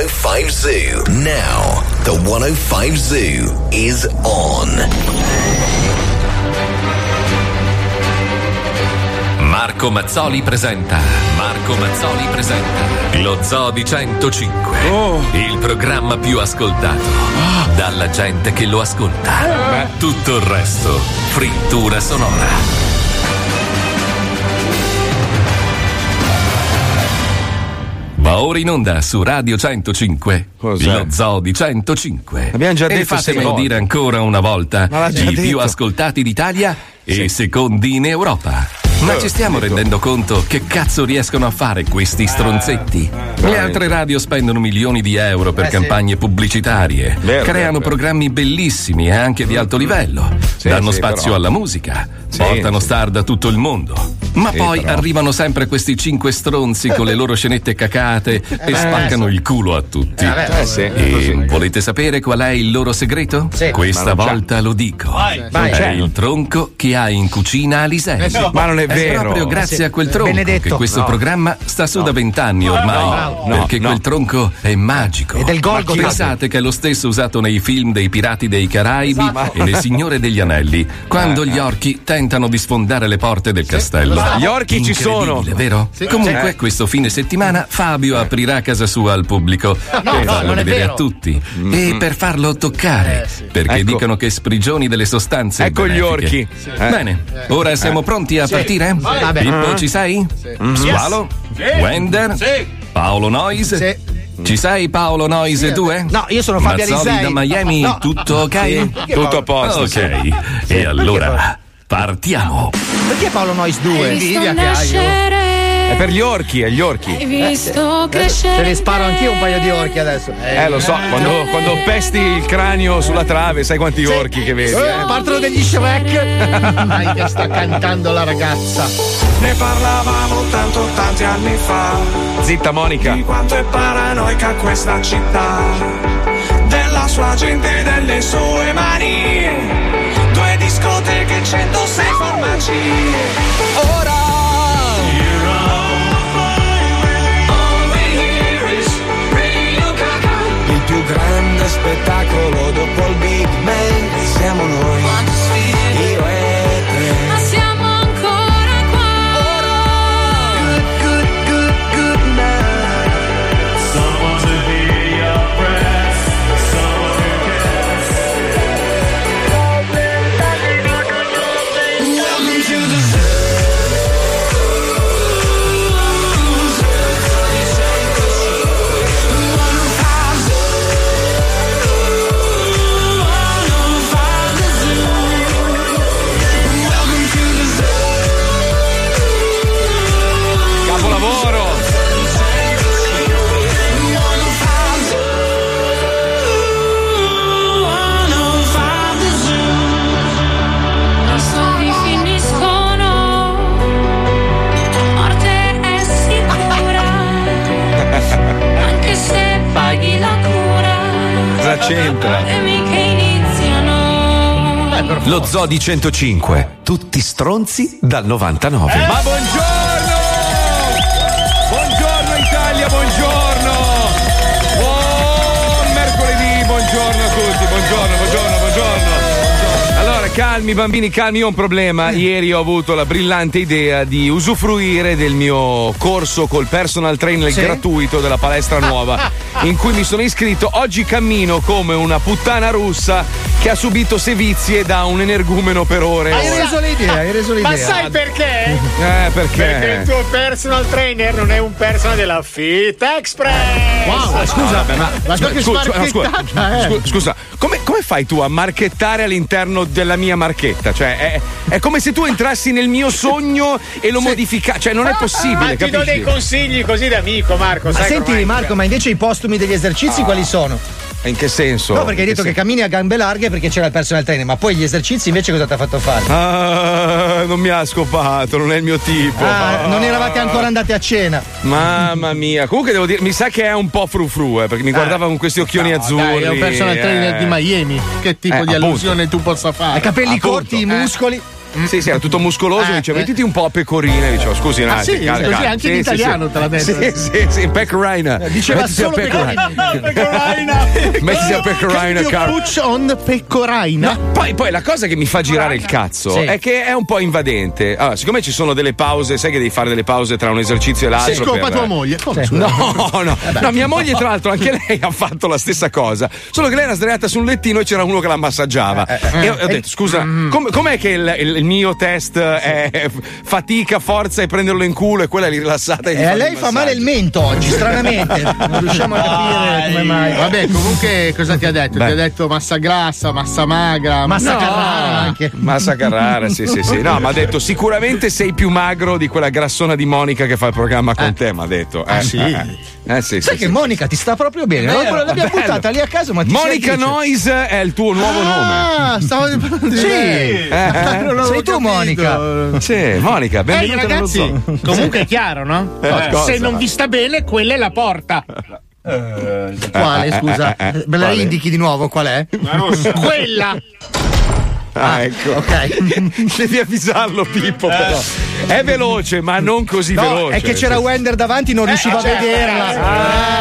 Now, the 105 Zoo. Now, the 105 Zoo is on. Marco Mazzoli presenta. Marco Mazzoli presenta. Lo Zoo di 105. Il programma più ascoltato. Dalla gente che lo ascolta. Tutto il resto. Frittura sonora. Va ora in onda su Radio 105. Cos'è? Lo Zoo di 105. Abbiamo già e detto sei fatemelo dire ancora una volta. I più ascoltati d'Italia e secondi in Europa. Ma Eh, ci stiamo rendendo conto che cazzo riescono a fare questi stronzetti? Le altre radio spendono milioni di euro per campagne pubblicitarie, creano programmi bellissimi e anche di alto livello, danno spazio alla musica, portano star da tutto il mondo. Ma poi arrivano sempre questi cinque stronzi con le loro scenette cacate e spaccano il culo a tutti. Eh. E volete sapere qual è il loro segreto? Questa volta lo dico. È il tronco che ha in cucina Alisei. Ma non È vero. proprio grazie a quel tronco Benedetto. che questo No. programma sta su da vent'anni ormai. no, perché no. quel tronco è magico. È del Golgotha. Pensate che è lo stesso usato nei film dei Pirati dei Caraibi Esatto. e nel Signore degli Anelli, quando gli orchi tentano di sfondare le porte del castello. Gli orchi ci sono. Vero? Comunque, Eh. questo fine settimana Fabio aprirà casa sua al pubblico per farlo vedere a tutti e per farlo toccare, perché Ecco. dicono che sprigioni delle sostanze. Ecco gli benefiche. orchi. Eh. Bene, ora siamo pronti a partire? Vabbè. Pippo, ci sei? Sualo? Wender? Paolo Noise? Ci sei Paolo Noise 2? No, io sono Fabio Mazzoli Alisei. da Miami, No. tutto ok? Tutto a posto. Ok, e allora partiamo. Perché Paolo Nois 2? Hai visto nascere, È per gli orchi, è gli orchi. hai visto Se crescere. ne sparo anch'io un paio di orchi adesso. Eh, lo so, quando, quando pesti il cranio sulla trave, sai quanti orchi che vedi? Eh, eh? partono degli Shrek. Dai, che sta cantando la ragazza. Ne parlavamo tanto tanti anni fa Zitta Monica. Di quanto è paranoica questa città Della sua gente e delle sue manie Due discoteche, 106 farmacie Ora spettacolo dopo il Big Bang Siamo noi di 105. Tutti stronzi dal 99. Ma buongiorno! Buongiorno Italia, buongiorno! Buon mercoledì, buongiorno a tutti, buongiorno, buongiorno, buongiorno. Allora, calmi bambini, calmi, io ho un problema. Ieri ho avuto la brillante idea di usufruire del mio corso col personal trainer Sì? gratuito della palestra nuova in cui mi sono iscritto. Oggi cammino come una puttana russa che ha subito sevizie da un energumeno per ore. Hai reso l'idea, hai reso l'idea. Ma sai perché? Eh, Perché il perché? tuo personal trainer non è un personal della Fit Express. Wow, scusa, Vabbè, ma, ma scusa, scusa, no, scusa, eh. scusa, scusa, come, come fai tu a marchettare all'interno della mia marchetta. Cioè, è, è come se tu entrassi nel mio sogno e lo modificassi. Cioè, non è possibile, Ma ti do dei consigli così da amico, Marco. Ma senti Marco, ma invece i postumi degli esercizi quali sono? In che senso? No, perché hai detto che sen- cammini a gambe larghe perché c'era il personal trainer, ma poi gli esercizi invece cosa ti ha fatto fare? Ah, non mi ha scopato, non è il mio tipo. Ah, non eravate ancora andati a cena. Mamma mia, comunque devo dire, mi sa che è un po' frufru, eh, perché mi guardava con questi occhioni azzurri. Dai, è un personal trainer eh. di Miami. Che tipo Eh, di appunto. allusione tu possa fare? Capelli Appunto. corti, i muscoli. Sì, sì, era tutto muscoloso, Eh, diceva eh. mettiti un po' a pecorina, dicevo scusi un Ah, attimo. sì? calma, Così anche Sì, in italiano sì. te l'ha detto. Sì, sì, sì, pecorina. Diceva Mettiti a solo pecorina. Mettiti a pecorina, caro. push on pecoraina? No, poi, poi la cosa che mi fa girare il cazzo Sì. è che è un po' invadente. Allora, siccome ci sono delle pause, sai che devi fare delle pause tra un esercizio e l'altro. Se scopa per- tua moglie. Come? Sì. scusa? No, no, no, mia moglie, tra l'altro, anche lei ha fatto la stessa cosa. Solo che lei era sdraiata su un lettino e c'era uno che la massaggiava. Eh, E ho, detto: scusa, com- com'è che il, il- mio test è fatica, forza e prenderlo in culo e quella è rilassata e E a fa lei fa male il mento oggi, stranamente. Non riusciamo a capire come mai. Vabbè, comunque cosa ti ha detto? Beh. Ti ha detto massa grassa, massa magra, Massa No, Carrara anche. Massa Carrara, sì, sì, sì. No, ma ha detto sicuramente sei più magro di quella grassona di Monica che fa il programma con te, mi ha detto. Eh, Ah, sì? Eh, eh. Eh, sì, Sai sì, che sì. Monica ti sta proprio bene? Vero, L'abbiamo bello. buttata lì a caso, ma ti Monica. Noise è il tuo nuovo nome. Ah, stavo parlando di Sì. Eh, Non avevo Sei tu, capito. Monica. Sì, Monica, Eh, benvenuta nello ragazzi, comunque è chiaro, no? Eh, cosa? Se non vi sta bene, quella è la porta. Quale, scusa? eh, eh, Me la quale? indichi di nuovo qual è? Quella. Ah, ecco. Ok. Devi avvisarlo, Pippo, però. È veloce, ma non così No, veloce. è che c'era Wender davanti, non riuscivo a vederla.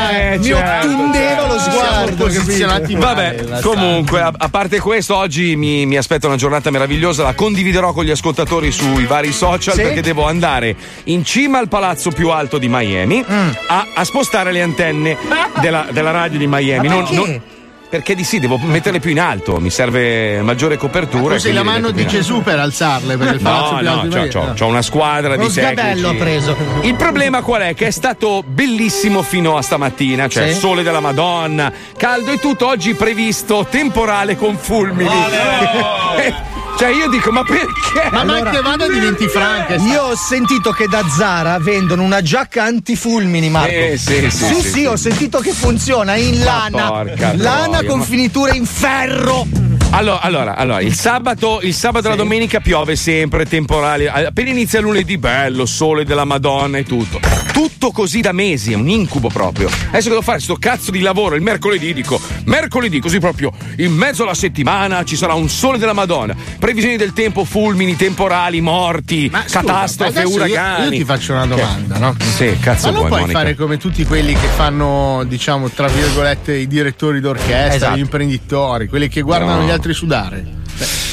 Ah, eh, Mi certo, ottundeva lo certo. sguardo. posizionati male. Vabbè, comunque, a, a parte questo, oggi mi, mi aspetta una giornata meravigliosa. La condividerò con gli ascoltatori sui vari social Sì? perché devo andare in cima al palazzo più alto di Miami Mm. a, a spostare le antenne della, della radio di Miami. Ma Non- perché? non- perché di sì, devo metterle più in alto, mi serve maggiore copertura. E la mano di Gesù per alzarle perché il palazzo No, più no, alto c'ho, c'ho- no. c'ho una squadra Uno di tecnici. ho preso. Il problema qual è? Che è stato bellissimo fino a stamattina, cioè Sì. sole della Madonna, caldo e tutto, oggi previsto temporale con fulmini. cioè io dico, ma perché? Ma Allora- che vada diventi franca. Io ho sentito che da Zara vendono una giacca antifulmini, Marco. Eh, sì, sì, sì, sì, sì, sì. ho sentito che funziona in lana. porca Lana troia, con ma- finiture in ferro. Allora, allora, allora, il sabato, il sabato e la domenica piove sempre, temporale. Appena inizia lunedì, bello, sole della Madonna e tutto. Tutto così da mesi, è un incubo proprio. Adesso devo fare sto cazzo di lavoro il mercoledì, dico, mercoledì, così proprio, in mezzo alla settimana ci sarà un sole della Madonna. Previsioni del tempo, fulmini, temporali, morti, Ma scusa, catastrofe, io- uragani. Io, ti faccio una domanda, no? Sì, cazzo Ma non vuoi, puoi Monica? fare come tutti quelli che fanno, diciamo, tra virgolette, i direttori d'orchestra, Esatto. gli imprenditori, quelli che guardano No. gli altri sudare.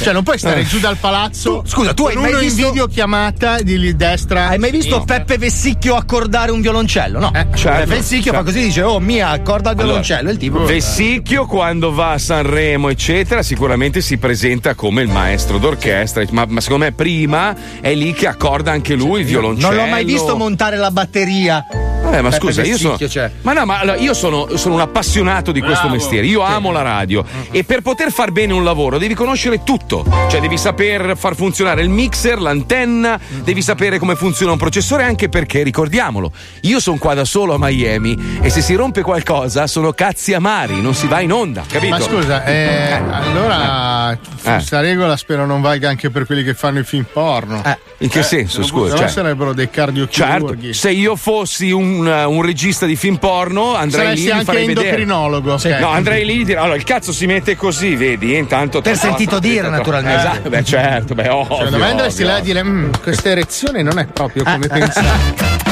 Cioè, non puoi stare Eh. giù dal palazzo. Tu- scusa, tu hai mai visto- in videochiamata di lì destra. Hai mai visto Peppe Vessicchio accordare un violoncello? No. Eh, certo, Peppe Vessicchio certo. fa così dice: Oh mia, accorda il violoncello. E il tipo. Vessicchio quando va a Sanremo eccetera sicuramente si presenta come il maestro d'orchestra ma, ma secondo me prima è lì che accorda anche lui il violoncello Non l'ho mai visto montare la batteria. Eh, ma Peppe scusa, io sono. Cioè. Ma no, ma allora, io sono, sono un appassionato di questo mestiere. Io amo la radio. E per poter far bene un lavoro devi conoscere tutto. Cioè, devi saper far funzionare il mixer, l'antenna, devi sapere come funziona un processore, anche perché, ricordiamolo, io sono qua da solo a Miami e se si rompe qualcosa sono cazzi amari, non si va in onda, capito? Ma scusa, eh, allora Eh. questa regola spero non valga anche per quelli che fanno i film porno. Eh. In che senso, Se scusa? no Cioè, sarebbero dei cardiochirurghi. certo, se io fossi un, un regista di film porno, andrei Saresti lì e anche farei vedere. endocrinologo. ok. No, andrei lì e dire allora il cazzo si mette così, vedi? Intanto Per sentito dire, naturalmente. Esatto, beh, certo, beh, ovvio. Secondo me andresti là a dire: "Mm, questa erezione non è proprio Eh, come pensavo.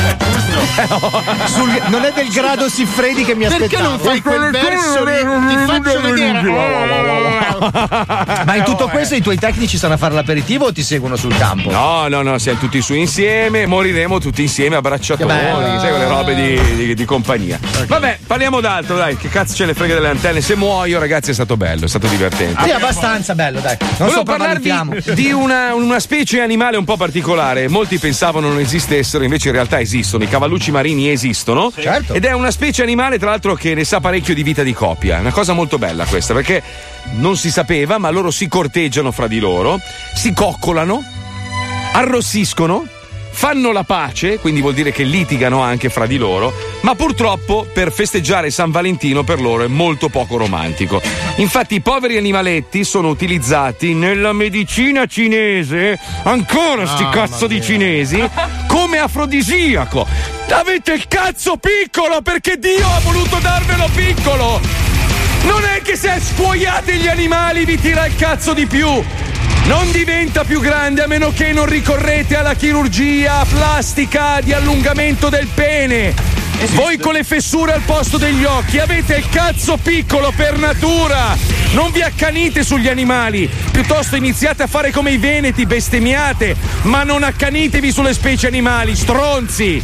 Sul- non è del grado Siffredi che mi Perché aspettavo. non fai quel verso lì? Ti faccio vedere. Ma in tutto questo i tuoi tecnici stanno a fare l'aperitivo o ti seguono sul campo? No, no, no, siamo tutti su insieme, moriremo tutti insieme abbracciatori, sai quelle robe di, di- di compagnia. Vabbè, parliamo d'altro, dai, che cazzo ce ne frega delle antenne? Se muoio, ragazzi, è stato bello, è stato divertente. Sì, abbastanza bello, dai. Non Volevo parlarvi di una, una specie animale un po' particolare. Molti pensavano non esistessero, invece in realtà esistono esistono, i cavallucci marini esistono. Certo. Ed è una specie animale, tra l'altro, che ne sa parecchio di vita di coppia. È una cosa molto bella questa, perché non si sapeva, ma loro si corteggiano fra di loro, si coccolano, arrossiscono. Fanno la pace, quindi vuol dire che litigano anche fra di loro, ma purtroppo per festeggiare San Valentino per loro è molto poco romantico. Infatti i poveri animaletti sono utilizzati nella medicina cinese, ancora sti cazzo di cinesi, come afrodisiaco. Avete il cazzo piccolo perché Dio ha voluto darvelo piccolo! Non è che se scuoiate gli animali vi tira il cazzo di più! Non diventa più grande a meno che non ricorrete alla chirurgia plastica di allungamento del pene. Voi con le fessure al posto degli occhi avete il cazzo piccolo per natura. Non vi accanite sugli animali, piuttosto iniziate a fare come i veneti, bestemmiate, ma non accanitevi sulle specie animali, stronzi.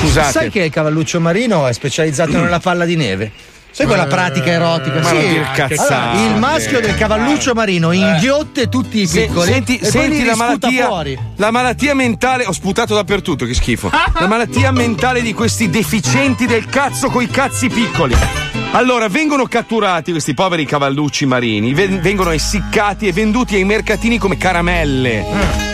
Scusate. Sai che il cavalluccio marino è specializzato nella palla di neve? Sai quella pratica erotica? ma Sì. non cazzate. Allora, il maschio del cavalluccio marino inghiotte tutti i piccoli. senti, e poi senti li la malattia, fuori. la malattia mentale. Ho sputato dappertutto, che schifo. La malattia mentale di questi deficienti del cazzo coi cazzi piccoli. Allora, vengono catturati questi poveri cavallucci marini, ven- vengono essiccati e venduti ai mercatini come caramelle.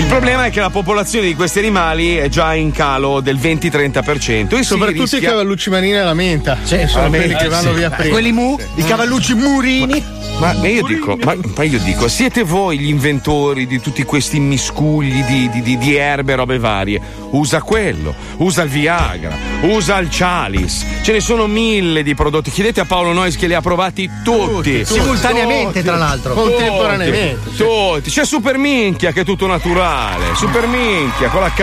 Il problema è che la popolazione di questi animali è già in calo del 20-30%. E Soprattutto rischia- i cavallucci marini alla menta. Sì, sono alla quelli che vanno sì. via prima. Quelli mu, i cavallucci murini. Ma io dico, ma, ma io dico, siete voi gli inventori di tutti questi miscugli di, di- di- di erbe e robe varie? Usa quello, usa il Viagra, usa il Chalice, ce ne sono mille di prodotti. Chiedete a Paolo Nois che li ha provati tutti. Simultaneamente, tra l'altro. Contemporaneamente. Tutti, tutti. C'è Super Minchia che è tutto naturale. Super Minchia con la K.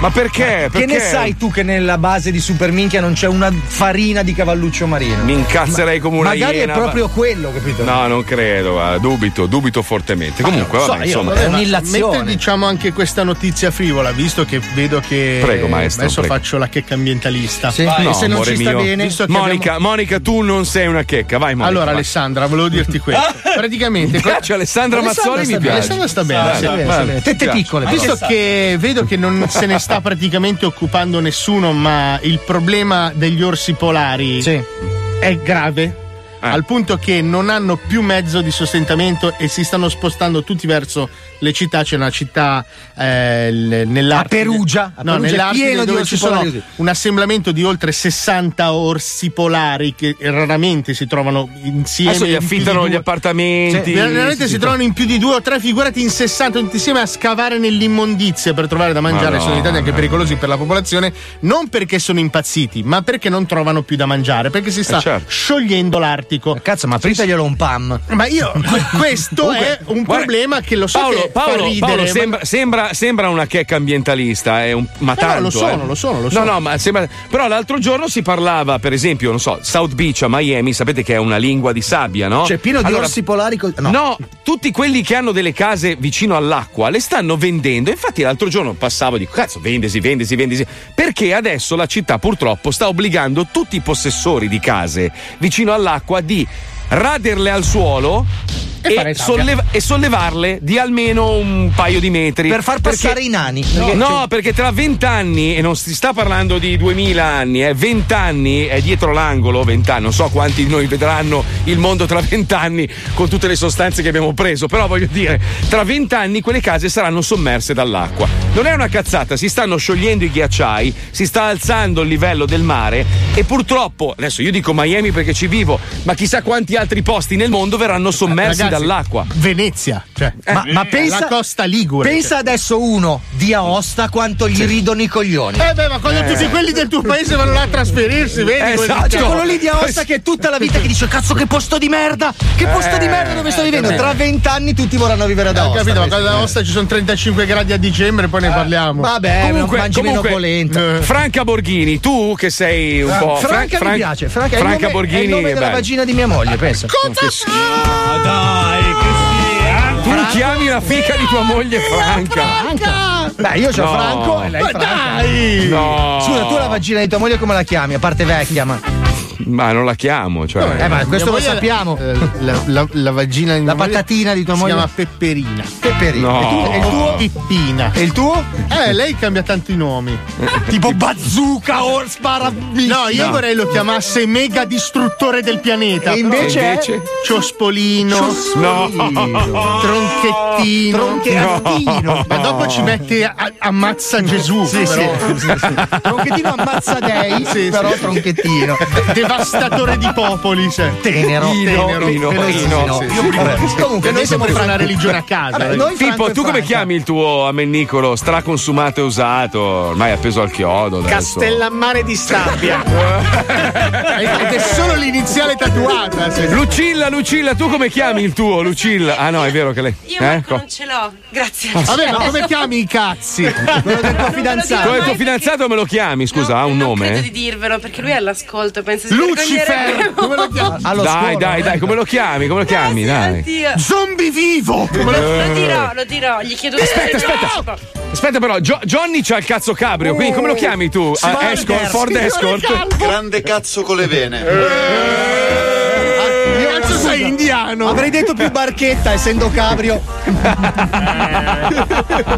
Ma perché? Che ne Perché? sai tu che nella base di Super Minchia non c'è una farina di cavalluccio marino? Mi incazzerei come una Magari iena. è proprio quello, capito? No, non credo, guarda, dubito, dubito fortemente. Comunque, non so, vabbè, io- insomma. vabbè, ma un'illazione. Mentre diciamo anche questa notizia frivola, visto che vedo che Prego, maestro, adesso prego. faccio la checca ambientalista. Sì. No, e se non ci sta mio. bene. Monica, abbiamo- Monica, tu non sei una checca, vai Monica. Allora vai. Alessandra, volevo dirti questo. Praticamente Mi piace Alessandra Mazzoli, mi piace. Alessandra sta bene. Sta bene, vai, piace. piccole. Visto che vedo che non se ne sta praticamente occupando nessuno, ma il problema degli orsi polari Sì. è grave. Eh. Al punto che non hanno più mezzo di sostentamento e si stanno spostando tutti verso le città. C'è una città eh, nell'Artide. A Perugia? A no, Perugia pieno dove ci sono così. un assemblamento di oltre 60 orsi polari che raramente si trovano insieme. Adesso gli in affittano due. gli appartamenti. Cioè, veramente si sì, trovano in più di due o tre, figurati in 60 tutti insieme a scavare nell'immondizia per trovare da mangiare. Madonna. Sono diventati anche pericolosi per la popolazione, non perché sono impazziti, ma perché non trovano più da mangiare, perché si sta Eh, certo. sciogliendo l'Artico. Cazzo, ma apriteglielo un PAM. Ma io, questo è un Guarda, problema che lo so Paolo, che Paolo, ridere, Paolo ma- sembra, sembra, sembra una checca ambientalista, è un- ma no, tanto. lo sono, eh. lo sono, lo No, sono. no, ma sembra. Però l'altro giorno si parlava, per esempio, non so, South Beach a Miami, sapete che è una lingua di sabbia, no? Cioè, pieno di Allora, orsi polari. co- no. No. tutti quelli che hanno delle case vicino all'acqua le stanno vendendo. Infatti, l'altro giorno passavo e dico: Cazzo, vendesi, vendesi, vendesi. Perché adesso la città purtroppo sta obbligando tutti i possessori di case vicino all'acqua di raderle al suolo. E E, solleva- e sollevarle di almeno un paio di metri Per far Perché- passare i nani. No, Perché- no, perché tra vent'anni, e non si sta parlando di 2000 anni, eh, 20 anni è dietro l'angolo, 20 anni, non so quanti di noi vedranno il mondo tra vent'anni con tutte le sostanze che abbiamo preso, però voglio dire, tra vent'anni quelle case saranno sommerse dall'acqua. Non è una cazzata, si stanno sciogliendo i ghiacciai, si sta alzando il livello del mare e purtroppo, adesso io dico Miami perché ci vivo, ma chissà quanti altri posti nel mondo verranno sommersi Ragazzi, dall'acqua. Venezia, cioè, Ma, ma pensa, la costa ligure. pensa adesso uno di Aosta quanto gli ridono i coglioni. Eh beh, ma quando tutti quelli del tuo paese vanno là a trasferirsi, vedi? Eh, esatto. Cioè, quello lì di Aosta che è tutta la vita che dice cazzo che posto di merda, che posto di merda dove sto vivendo. Tra vent'anni tutti vorranno vivere ad Ho Aosta. capito, ma quando a Aosta ci sono 35 gradi a dicembre, poi ne parliamo. Vabbè, Comunque- mangi meno comunque- polenta. Eh. Franca Borghini, tu che sei un po'. Fran- Franca Fran- mi piace, Franca, è il nome- Franca Borghini. è il nome della vagina di mia moglie, pensa. Che schifo. Tu chiami la fica di tua moglie Franca. Beh, io c'ho No. Franco e lei Franca. dai! No. Scusa, tu la vagina di tua moglie come la chiami? A parte vecchia, ma. Ma non la chiamo. Cioè. Eh, ma questo lo sappiamo. eh, La, la- la vagina di La patatina di tua si moglie? chiama Pepperina. Pepperino. No. E il tuo? Pippina. E il tuo? Eh, lei cambia tanti nomi. tipo bazooka o sparabischi. No, io vorrei lo chiamasse mega distruttore del pianeta. E invece? Invece? Ciospolino. No. Tronchettino. Tronchettino. Ma dopo ci mette a- ammazza Gesù. Sì, sì, però. sì, sì. Tronchettino ammazza dei, Sì, però sì. tronchettino. Devastatore di popoli. Cioè. Tenero. Tenero. Sì. Vabbè, Comunque, noi siamo per una religione a casa. Eh. Pippo, e tu come chiami il tuo ammennicolo straconsumato e usato? Ormai appeso al chiodo. Castellammare di Stabia. Ed è solo l'iniziale tatuata. Lucilla, Lucilla, tu come chiami il tuo? Lucilla. Ah no, è vero che lei. Io eh? Marco Co- non ce l'ho, grazie. Vabbè, ma come chiami i cazzi? Quello del tuo fidanzato. Come il tuo fidanzato me lo chiami? Scusa, No, ha un Non nome? credo eh? di dirvelo perché lui è all'ascolto, penso si Lucifer. Come lo chiami? Allo Dai, scuola. dai, dai, come lo chiami? Come lo chiami? Dai. Zombie vivo. Come lo- Lo dirò, lo dirò, gli chiedo Aspetta, aspetta. Aspetta, però, Gio- Johnny c'ha il cazzo cabrio, quindi come lo chiami tu? Ah, Escort, Ford Escort? Grande cazzo con le vene. Indiano? Avrei detto più barchetta, essendo cabrio.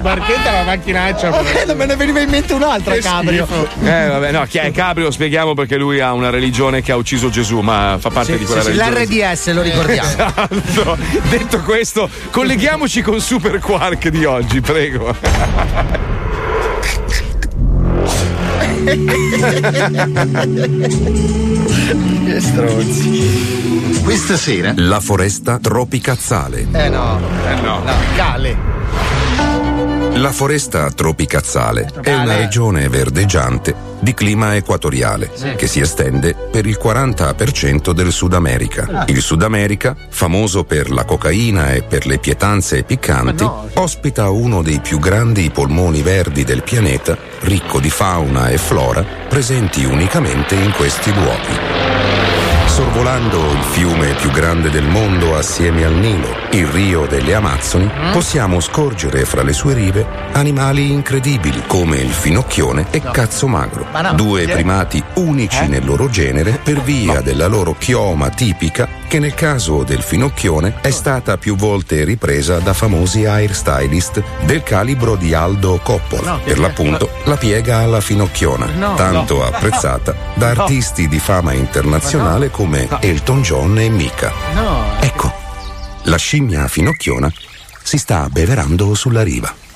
Barchetta la macchinaccia. Eh, non me ne veniva in mente un'altra Che cabrio. schifo. Eh, vabbè, no, chi è cabrio? Spieghiamo perché lui ha una religione che ha ucciso Gesù, ma fa parte di quella Sì, sì, religione. L'RDS, lo ricordiamo. Esatto. Detto questo, colleghiamoci con Super Quark di oggi, prego. Che stronzi. Questa sera La foresta tropicazzale. Eh no. Eh no. Cale. La foresta tropicazzale è una regione verdeggiante di clima equatoriale che si estende per il 40% del Sud America. Il Sud America, famoso per la cocaina e per le pietanze piccanti, ospita uno dei più grandi polmoni verdi del pianeta, ricco di fauna e flora, presenti unicamente in questi luoghi. Sorvolando il fiume più grande del mondo assieme al Nilo, il Rio delle Amazzoni, possiamo scorgere fra le sue rive animali incredibili come il finocchione e cazzo magro, due primati unici nel loro genere per via della loro chioma tipica che nel caso del finocchione è stata più volte ripresa da famosi hairstylist del calibro di Aldo Coppola, per l'appunto la piega alla finocchiona, tanto apprezzata da artisti di fama internazionale come Elton John e Mika. Ecco, la scimmia finocchiona si sta abbeverando sulla riva.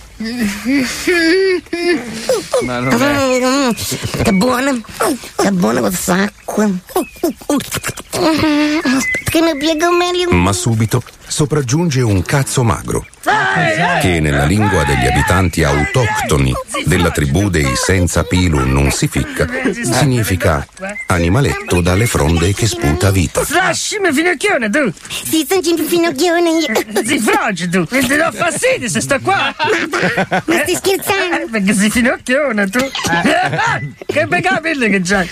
Ma non è. Che buona, che buona quest'acqua. Che mi piego meglio. Ma subito sopraggiunge un cazzo magro, che nella lingua degli abitanti autoctoni della tribù dei senza pilo non si ficca, significa animaletto dalle fronde che sputa vita. Lasciami finocchione tu. Si sto in finocchione io. Si froci tu, e ti do fastidio se sto qua. Ma stai scherzando? Eh, Perché si finocchiona tu. che bei capelli che c'hai.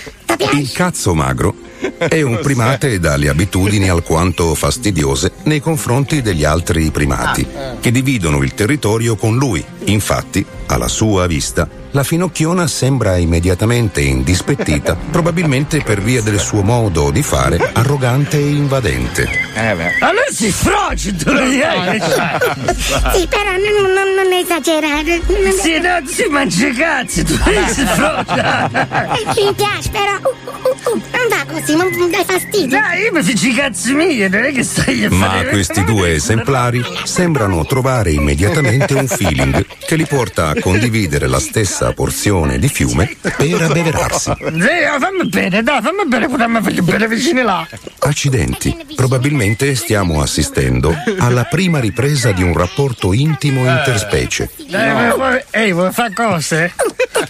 Il cazzo magro è un primate dalle abitudini alquanto fastidiose nei confronti degli altri primati, che dividono il territorio con lui. Infatti, alla sua vista, la finocchiona sembra immediatamente indispettita, probabilmente per via del suo modo di fare arrogante e invadente. Eh beh. Allora si froci tu. c'hai? Sì, però non, non, non esagerare. Non- Sì, no, si mangia i cazzi, tu si frocia. Eh, Mi piace, però. uh, uh, uh, non va così, non non dai fastidio. Dai, io mi faccio i cazzi miei, non è che stai a Ma fare. questi due esemplari sembrano trovare immediatamente un feeling che li porta a condividere la stessa porzione di fiume per abbeverarsi. Oh, fammi bene, dai, fammi bene, pure voglio bene vicino là. Accidenti, probabilmente stiamo assistendo alla prima ripresa di un rapporto intimo interspecie. Ehi, vuoi fare cose?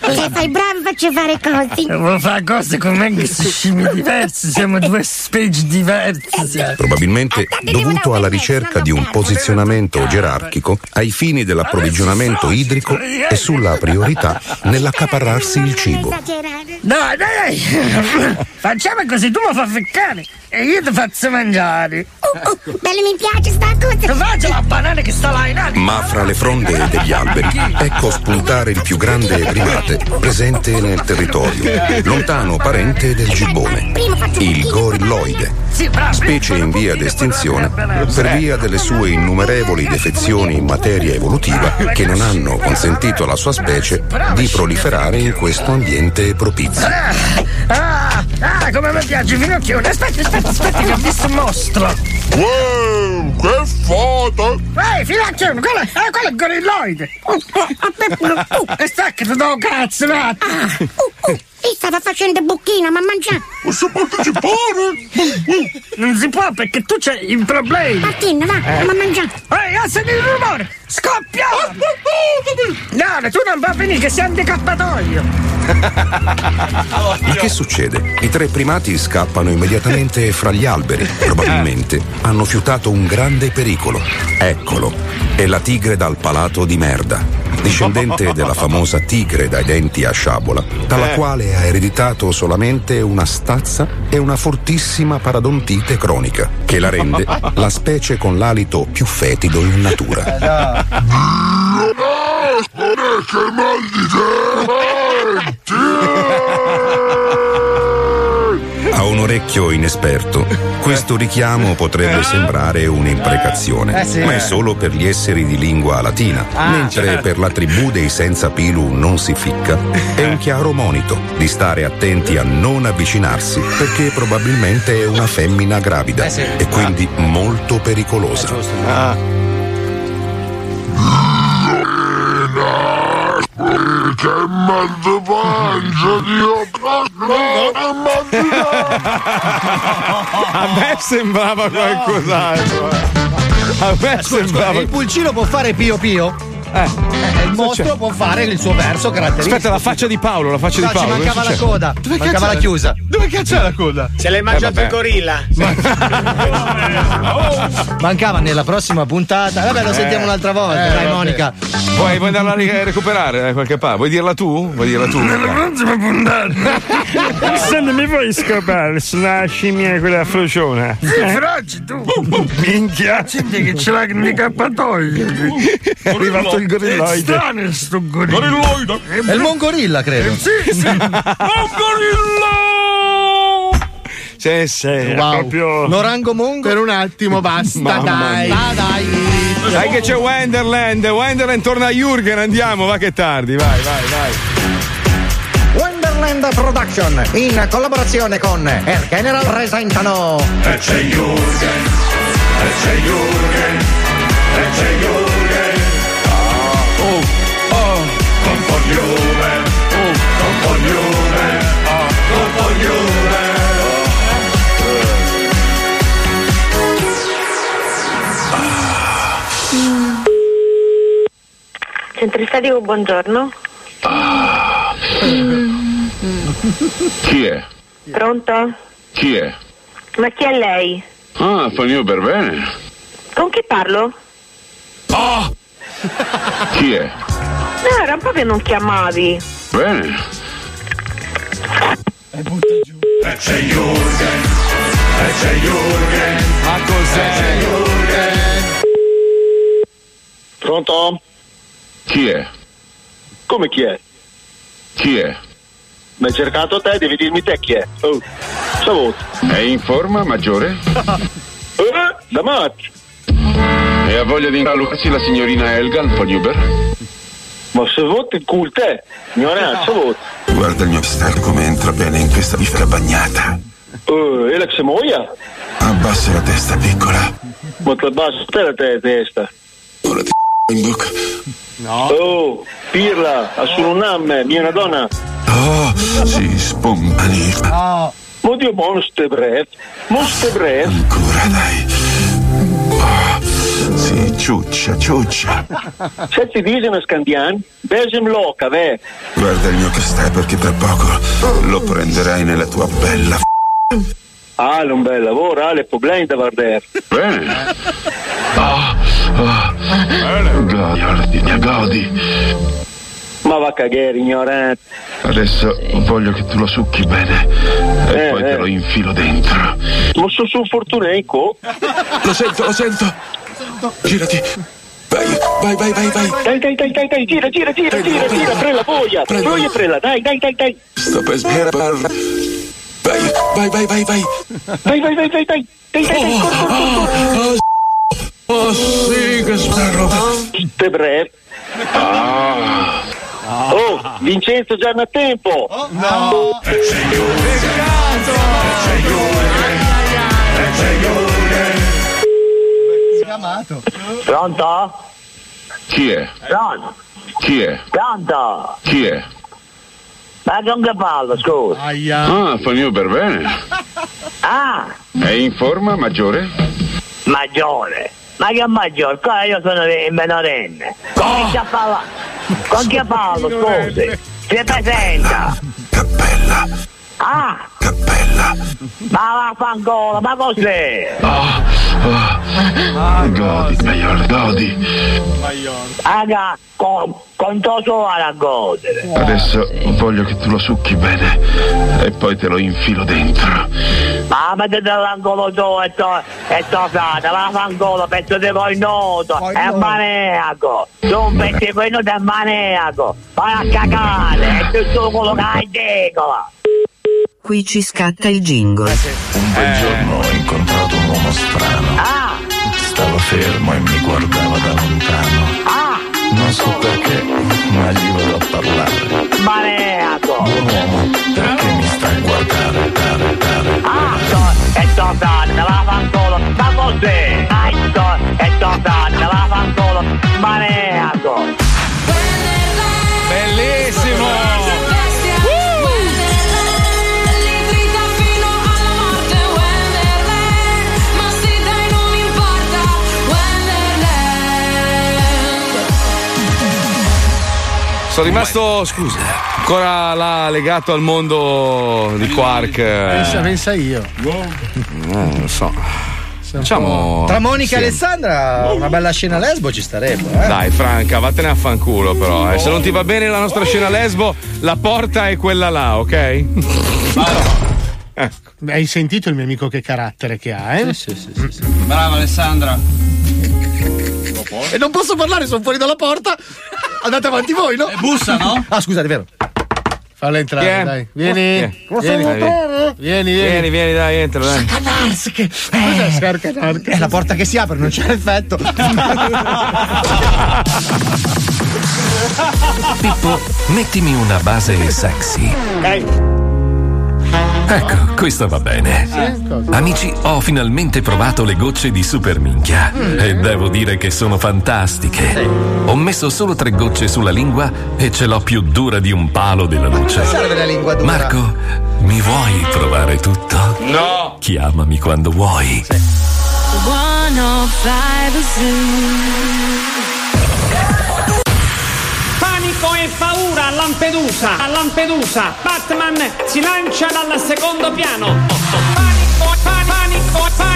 Se fai bravo, faccio fare cose. Vuoi fare cose con me che sono scimmie diverse? Siamo due specie diverse. Probabilmente dovuto alla ricerca di un posizionamento gerarchico ai fini dell'approvvigionamento idrico e sulla priorità nell'accaparrarsi il cibo. Esagerare. Dai, dai, dai! Facciamo così, tu mi fai ficcare e io ti faccio mangiare. Uh, uh, bello, mi piace sta Ti cosa. faccio la banana che sta là in alto. Ma fra le fronde degli alberi ecco spuntare il più grande primate presente nel territorio, lontano parente del gibbone. il gorilloide, specie in via d'estinzione per via delle sue innumerevoli defezioni in materia evolutiva che non hanno consentito alla sua specie di proliferare in questo ambiente propizio. Ah, ah, come mi piace Finocchione. Aspetta, aspetta, aspetta, che ho visto un mostro. Wow, che foto! Ehi, Finocchione, quello, eh, quello è il gorilloide. E stacca, ti do cazzo, va. Ah, uh, uh, e stava facendo buchino, ma mangiare. Posso partecipare? Non si può perché tu c'hai i problemi. Martin, va, Eh. ma mangiare. Ehi, ha sentito il rumore! Scoppia! No, tu non va a venire che sei anticappatoio! Ma che succede? I tre primati scappano immediatamente fra gli alberi. Probabilmente hanno fiutato un grande pericolo. Eccolo, è la tigre dal palato di merda, discendente della famosa tigre dai denti a sciabola, dalla Eh. quale ha ereditato solamente una stazza e una fortissima paradontite cronica, che la rende la specie con l'alito più fetido in natura. che mal di A un orecchio inesperto, questo richiamo potrebbe sembrare un'imprecazione, Eh sì. ma è solo per gli esseri di lingua latina, Ah, mentre certo. per la tribù dei senza pilu non si ficca, è un chiaro monito di stare attenti a non avvicinarsi, perché probabilmente è una femmina gravida e quindi molto pericolosa. Che mal di pancia, Dio! Che mal di A me sembrava qualcos'altro. A me sembrava. il pulcino può fare pio pio? Eh. il mostro può fare il suo verso caratteristico. Aspetta, la faccia di Paolo, la faccia No, di ci Paolo. mancava cosa la coda. Dove mancava la chiusa. Dove cazzo è la coda? Se l'hai mangiato Eh, il gorilla. Mancava nella prossima puntata. Vabbè, lo Eh. sentiamo un'altra volta, Eh, dai, vabbè. Monica. Vuoi, vuoi andarla a recuperare da qualche parte? Vuoi dirla tu? Vuoi dirla tu? prossima puntata. Senti, mi puoi scopare sulla scimmia quella frociona? Sì, Froggi, tu. Minchia. Senti che ce l'ha cappatoio. È arrivato il gorilloide. È strano sto gorilla. Gorilloide. È il mongorilla, credo. Sì, sì. Sì, sì, Wow. proprio. Lorango Mongo? Per un attimo, basta, Mamma dai. Ah, dai. Dai che c'è Wenderland, Wenderland torna a Jürgen, andiamo, va che è tardi, vai, vai, vai. Wonderland Production in collaborazione con Air General presentano E c'è Jürgen, e c'è Jürgen, e c'è Jürgen. Con oh, con oh, con Juve. Centro statico, buongiorno. Chi è? Pronto? Chi è? Ma chi è lei? Ah, fa il mio per bene. Con chi parlo? Chi è? No, era un po' che non chiamavi. Bene. E c'è Jürgen, e c'è Jürgen. Ma cos'è? Pronto? Chi è? Come chi è? Chi è? Mi hai cercato te, devi dirmi te chi è. Oh, saluto. È in forma, maggiore? Eh, da matti. E ha voglia di incalucarsi la signorina Elga al Uber? Ma se voti il cul te, ignoranza, saluto. Guarda il mio stato come entra bene in questa bifera bagnata. Eh, e la che muoia? Abbassa la testa piccola. Ma te la basta te la te testa. Ora ti in bocca. No. Oh, pirla, ha solo un nome, mia una donna. Oh, si spompani. Ma Dio buono ste brev. Mo ste brev. Ancora, dai. Oh, ciuccia, ciuccia. Se ti dice una scandian, besem loca, ve. Guarda il mio castè perché tra poco lo prenderai nella tua bella f***. Ah, un bel lavoro, ha le problemi da guardare. Bene. Oh, oh. Godi, Ordine, godi. Ma va a cagare, ignorante. Adesso voglio che tu lo succhi bene e Eh, poi eh. te lo infilo dentro. Ma sono su fortuneico? Lo sento, lo sento. Girati. Vai, vai, vai, vai, vai. Dai, dai, dai, dai, dai, gira, gira, gira, gira, gira, prela, boia. Boia, prela, dai, dai, dai, dai. Sto per sperare. Vai, Vai, vai, vai, vai. Vai, vai, vai, vai, vai. Dai, dai, dai, corri, corri, corri. Oh, sì, che sperro. Te bre. Ah. Oh, Vincenzo già a tempo. No. Chiamato. Pronto? Chi è? Pronto? Chi è? Pronto? Chi è? Ma con che parlo, scusa? Ah, fa il mio per bene. Ah, È in forma, maggiore? maggiore. Ma che maggiore? Qua io sono il minorenne. Con chi parlo? Con chi parlo, scusi? Si presenta? Cappella. Ah! Cappella. Ma vaffanculo, ma cos'è? Ah, godi, miglior, godi. Raga, con, con tuo suono a godere. Adesso voglio che tu lo succhi bene e poi te lo infilo dentro. Ma mettete l'angolo tu e to, e to frate, vaffanculo, pezzo di coinoto, è maniaco. Tu un pezzo di coinoto è maniaco. Vai a cagare, è tutto quello che hai decola. Qui ci scatta il jingle. Un bel giorno ho incontrato un uomo strano. Ah! Stava fermo e mi guardava da lontano. Ah! Non so perché, ma gli vado a parlare. Maniaco. Buon uomo, perché mi stai a guardare, dare, dare, Ah, to, e to frate, vaffanculo, ma cos'è? Dai, to, e frate, vaffanculo, maniaco. Sono rimasto, scusa, ancora là legato al mondo di Quark. Pensa, Eh, pensa io. non lo so. Facciamo. Tra Monica sì. e Alessandra una bella scena lesbo ci starebbe, eh? Dai, Franca, vattene a fanculo, però. eh. Se non ti va bene la nostra scena lesbo, la porta è quella là, ok? Beh, Hai sentito il mio amico che carattere che ha, eh? Sì, sì, sì. Brava Alessandra. E non posso parlare, sono fuori dalla porta. Andate avanti voi, no? E bussa, no? Ah, scusate, vero. Falla entrare, è? dai. Vieni. È? Vieni, Dai, vieni, vieni. Vieni, vieni, dai, entra, dai. Scarcanarsi che. Cos'è scarcanarsi? È la porta che si apre, non c'è l'effetto. Pippo, mettimi una base sexy. Ecco, questo va bene. Amici, ho finalmente provato le gocce di Super Minchia e devo dire che sono fantastiche. Ho messo solo tre gocce sulla lingua e ce l'ho più dura di un palo della luce. Serve la lingua dura. Marco, mi vuoi provare tutto? No! Chiamami quando vuoi. 105 Panico e paura a Lampedusa, a Lampedusa. Batman si lancia dal secondo piano. Panico, pa- panico, pa- panico,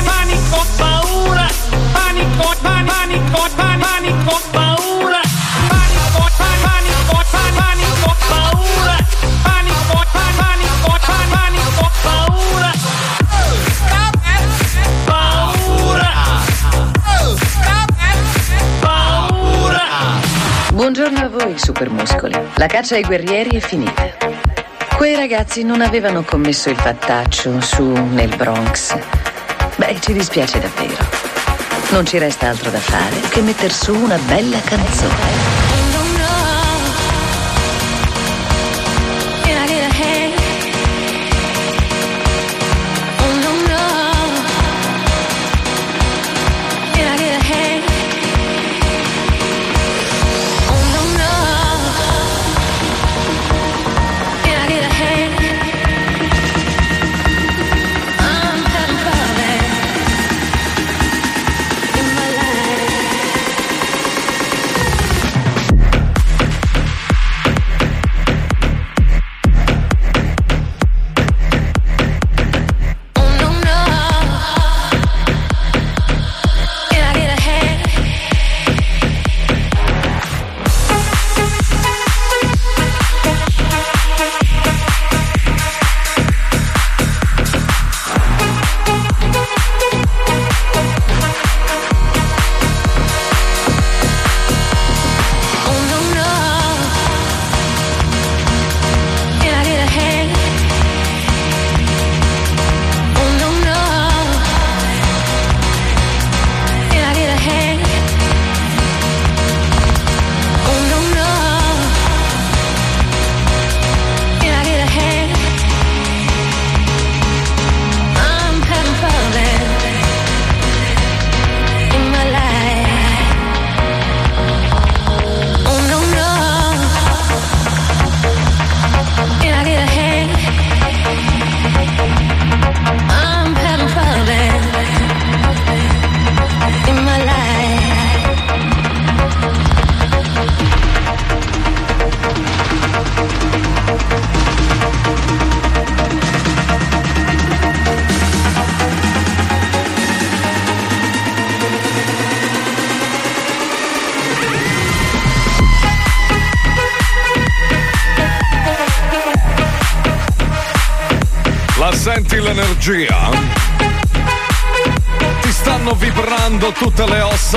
supermuscoli. La caccia ai guerrieri è finita. Quei ragazzi non avevano commesso il fattaccio su nel Bronx. Beh, ci dispiace davvero. Non ci resta altro da fare che metter su una bella canzone.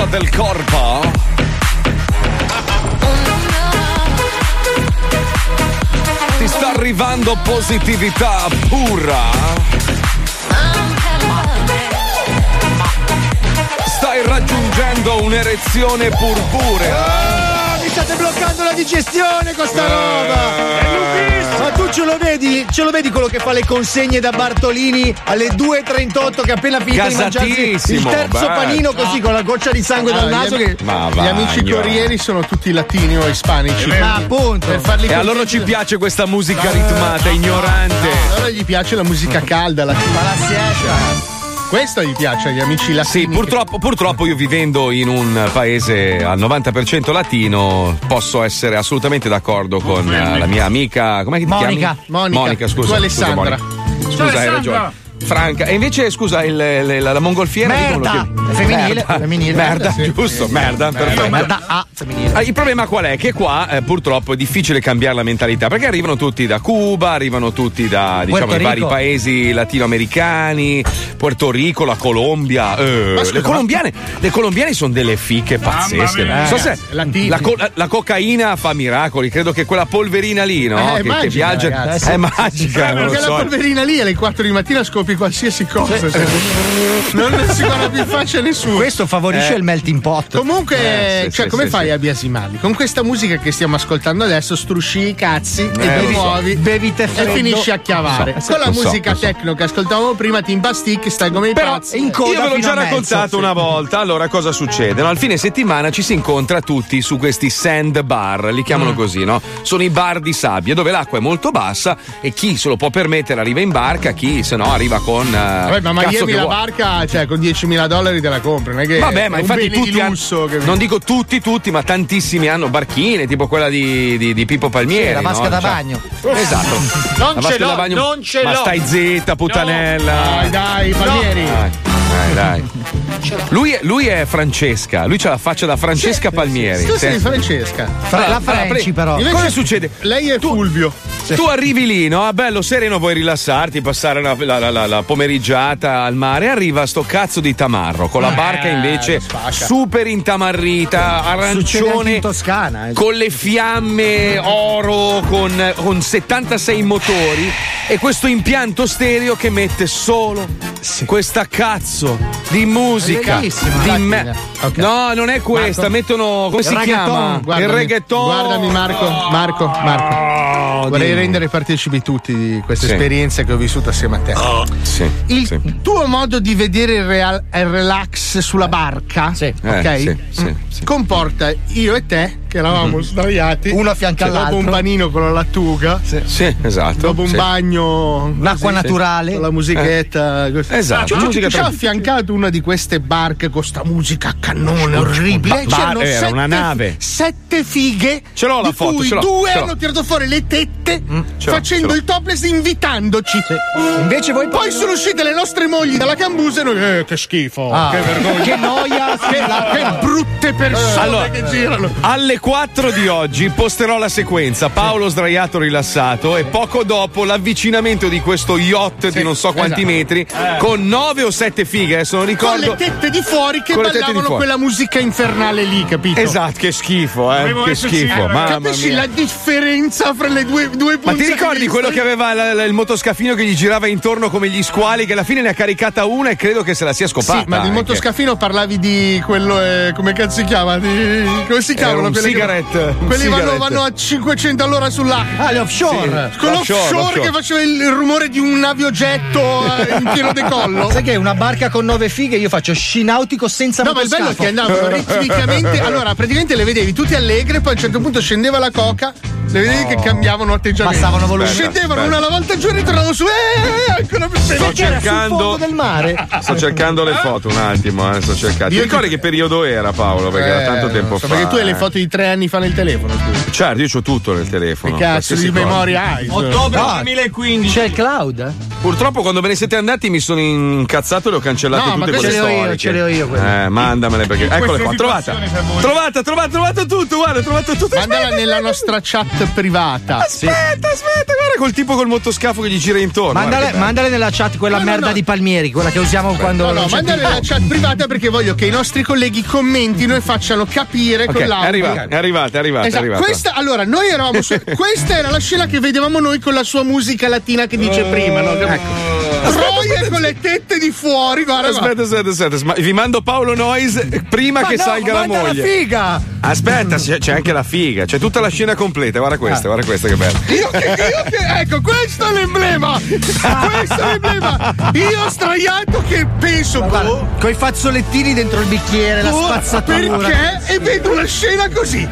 Del corpo? Ti sta arrivando positività pura? Stai raggiungendo un'erezione purpurea? La digestione con sta roba! Ma tu ce lo vedi? Ce lo vedi quello che fa le consegne da Bartolini alle 2.38 che ha appena finito di mangiarsi il terzo bello. panino così con la goccia di sangue dal Ah, naso gli, che... Ma gli amici io. corrieri sono tutti latini o ispanici. Ah, appunto. Per farli E a loro ci piace questa musica ritmata, ignorante. Allora gli piace la musica calda, la Ma la siesta! Questo gli piace agli amici latini. Sì, purtroppo, purtroppo io vivendo in un paese al 90% latino posso essere assolutamente d'accordo con la mia amica, come ti Monica. chiami? Monica. Monica, scusa. Tu Alessandra. Scusa. Scusa, hai ragione. Franca. E invece, scusa, il- le- la, la mongolfiera Merda! femminile, Merda, femminile. merda, Sì, giusto, sì, merda, perfetto. Merda A femminile. Ah, Il problema qual è? Che qua eh, purtroppo è difficile cambiare la mentalità perché arrivano tutti da Cuba, arrivano tutti da diciamo, i vari paesi latinoamericani, Puerto Rico, la Colombia. eh, Ma scusa, le, colombiane, le colombiane sono delle fiche pazzesche. mia. So se la, co- la- la cocaina fa miracoli, credo che quella polverina lì, no? Eh, è che, che magica, viaggia ragazzi. è magica. Eh, lo perché so. la polverina lì alle 4 di mattina scopri qualsiasi cosa. cioè, non, non si guarda più in faccia a nessuno. Questo favorisce Eh. il melting pot. Comunque, Eh, sì, cioè, sì, come sì, fai sì. a biasimarli? Con questa musica che stiamo ascoltando adesso, strusci i cazzi e Eh, ti so. muovi Bevi tè e freddo. finisci a chiavare. So, Con la so, musica so. techno che ascoltavamo prima, ti impasticchi, stai come i Però pazzi. in coda io ve l'ho già raccontato sì. una volta. Allora, cosa succede? No, al fine settimana ci si incontra tutti su questi sand bar, li Mm. chiamano così, no? Sono i bar di sabbia dove l'acqua è molto bassa e chi se lo può permettere arriva in barca, chi se no arriva con. eh, Vabbè, ma cazzo Miami che la barca, cioè, con 10.000 dollari te la compri, non è che Vabbè, è ma un infatti tutti di lusso. che- non dico tutti, tutti, ma tantissimi hanno barchine, tipo quella di, di- di Pippo Palmieri. Sì, la vasca no? da Cioè- bagno. Esatto. Non La ce vasca da l'ho, bagno- non ce Ma l'ho. stai zitta, puttanella. Dai, dai, Palmieri. Dai, dai, dai. Lui è, lui è Francesca, lui ha la faccia da Francesca Palmieri. Tu Sì. sei Francesca. Fra- la Franci però. Invece- Cosa succede? Lei è Fulvio. Tu arrivi lì, no? Bello sereno, vuoi rilassarti, passare la, la- la- la- la pomeriggiata al mare. Arriva sto cazzo di tamarro con la barca invece super intamarrita, arancione. in Toscana. eh. Con le fiamme oro, con, con 76 motori e questo impianto stereo che mette solo questa cazzo di musica. Bellissima. Di me- Ok. No, non è questa, Marco. mettono. Come Il si reggaeton, chiama? Guardami, Il reggaeton. Guardami, Marco. Marco, Marco. Vorrei dimmi. rendere partecipi tutti di questa Sì. esperienza che ho vissuto assieme a te. Sì, Il sì. tuo modo di vedere il, real- il relax sulla barca, Sì. Eh, ok? sì, sì, Mm. sì. Comporta io e te, che eravamo sdraiati, Uno a fianco dopo all'altro. un panino con la lattuga, Sì, esatto. dopo un sì. bagno, L'acqua naturale. con la musichetta, così. Esatto, Ci- ci- ha affiancato una di queste barche con sta musica a cannone orribile. Ba- C'erano era sette, una nave. sette fighe, Ce l'ho la di foto, cui ce l'ho, due ce l'ho. hanno tirato fuori le tette l'ho, facendo il topless invitandoci. Invece voi Poi sono uscite le nostre mogli dalla cambusa e noi, eh, che schifo, Ah, che vergogna. che noia. Che, che brutte persone Allora, che girano. Alle 4 di oggi posterò la sequenza Paolo sdraiato rilassato e poco dopo l'avvicinamento di questo yacht di non so quanti esatto. metri con 9 o 7 fighe, adesso non Con ricordo. le tette di fuori che Con ballavano fuori. quella musica infernale lì, capito? Esatto, che schifo, eh. Dovevo Che schifo, mamma Capisci mia. la differenza fra le due, due Ma ti ricordi di quello che aveva la- la- il motoscafino che gli girava intorno come gli squali? Che alla fine ne ha caricata una e credo che se la sia scopata. Sì, ma di motoscafino parlavi di quello, eh, come cazzo si chiama? Di, come si chiamano? Quelle un quelli vanno, vanno a 500 all'ora sull'acqua. Ah, le offshore. Con L'offshore, l'offshore l'offshore. che faceva il, il rumore di un aviogetto eh, in pieno decollo. Sai che una barca con nove fighe io faccio sci nautico senza No, ma il bello è che andavano ritmicamente. Allora, praticamente le vedevi tutte allegre, poi a un certo punto scendeva la coca, le vedevi che cambiavano atteggiamento. Passavano volumi. Scendevano una alla volta giù e ritornavano su. Eh, ancora più Sto cercando. fondo del mare. Sto cercando le foto un attimo, eh, sto cercando. Ti Io- ricordi che periodo era Paolo? Perché era tanto tempo so, fa. Perché tu hai le eh. foto di tre anni fa nel telefono. scusa. Certo, io ho tutto nel telefono. Che cazzo di memoria hai? Ottobre No. 2015. C'è il cloud? eh? Purtroppo quando ve ne siete andati mi sono incazzato e le ho cancellate No, ma tutte quelle quelle ce le ho io, ce le ho io quelle. Eh, mandamele perché. Eccole qua, trovata. Trovata, trovata, trovato tutto, guarda, trovato tutto. Mandala nella nostra chat chat privata. Aspetta, aspetta, guarda col tipo col motoscafo che gli gira intorno. Mandale, mandale nella chat quella No, no, merda no. di Palmieri, quella che usiamo quando. No, no, mandale nella chat privata perché voglio che i nostri colleghi commentino e facciano capire Ok, con è l'audio. arrivata, è arrivata, è arrivata, è Esatto, arrivata. questa, allora, noi eravamo su, questa era la scena che vedevamo noi con la sua musica latina che dice prima, no? Troie con le tette di fuori, guarda. Aspetta, aspetta, aspetta, sma- vi mando Paolo Noyes prima Ma che no, salga la manda la moglie. figa! Aspetta, c'è, c'è anche la figa, c'è tutta la scena completa, guarda questa, guarda questa che bella. Io che, io che, ecco, questo è l'emblema! Questo è l'emblema! Io ho straiato che penso, boh, Con i fazzolettini dentro il bicchiere, la boh, spazzatura. Perché? E vedo una scena così.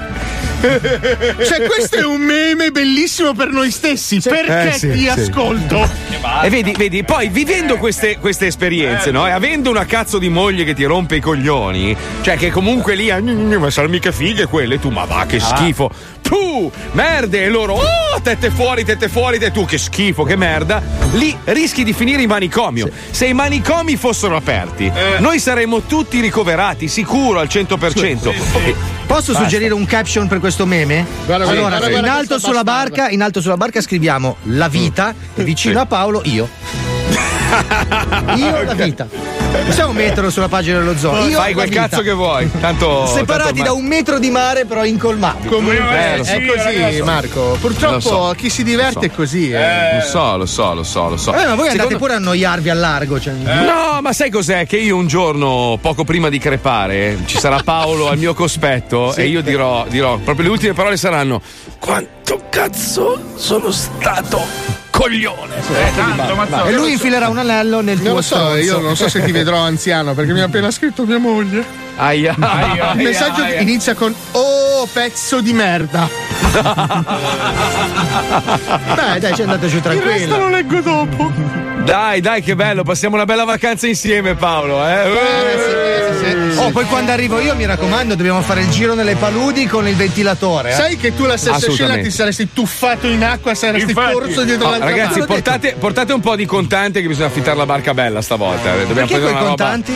Cioè, questo è un meme bellissimo per noi stessi. Perché Eh, sì, ti sì. ascolto? E vedi, vedi, poi vivendo queste, queste esperienze, no? E avendo una cazzo di moglie che ti rompe i coglioni, cioè che comunque lì, ah, "Mm, ma saranno mica fighe quelle, tu, ma va, che schifo. Tu, merde, e loro, oh, tette fuori, tette fuori, te tu, che schifo, che merda. Lì rischi di finire in manicomio. Se i manicomi fossero aperti, noi saremmo tutti ricoverati, sicuro al 100%. Posso Basta. suggerire un caption per questo meme? Guarda, allora, guarda, in, alto sulla barca, in alto sulla barca scriviamo la vita e vicino Sì. a Paolo io. Io la vita. Possiamo metterlo sulla pagina dello zoo. Io Fai quel vita. cazzo che vuoi. Tanto. Separati tanto da un metro di mare, però incolmati. Eh, lo so. è così, Marco. Purtroppo so. chi si diverte so. è così. Eh. Lo so, lo so, lo so, lo so. Eh, ma voi andate Secondo- pure a annoiarvi al largo. Cioè... No, ma sai cos'è? Che io un giorno, poco prima di crepare, ci sarà Paolo al mio cospetto Sì. e io dirò, dirò, proprio le ultime parole saranno: Quanto cazzo sono stato coglione! e lui infilerà un anello nel tuo Non lo so, stronzo. io non so se ti vedrò anziano perché mi ha appena scritto mia moglie. Aia. Il messaggio aia. inizia con Oh pezzo di merda. Dai, dai, ci andate giù Il resto tranquillo. lo leggo dopo. Dai, dai, che bello, passiamo una bella vacanza insieme, Paolo. Eh? Oh, poi quando arrivo io, mi raccomando, dobbiamo fare il giro nelle paludi con il ventilatore. eh. Sai che tu la stessa scena ti saresti tuffato in acqua, saresti corso dietro Oh, l'altra ragazzi, portate, portate un po' di contanti che bisogna affittare la barca bella stavolta. eh. Dobbiamo Perché prendere una roba- contanti?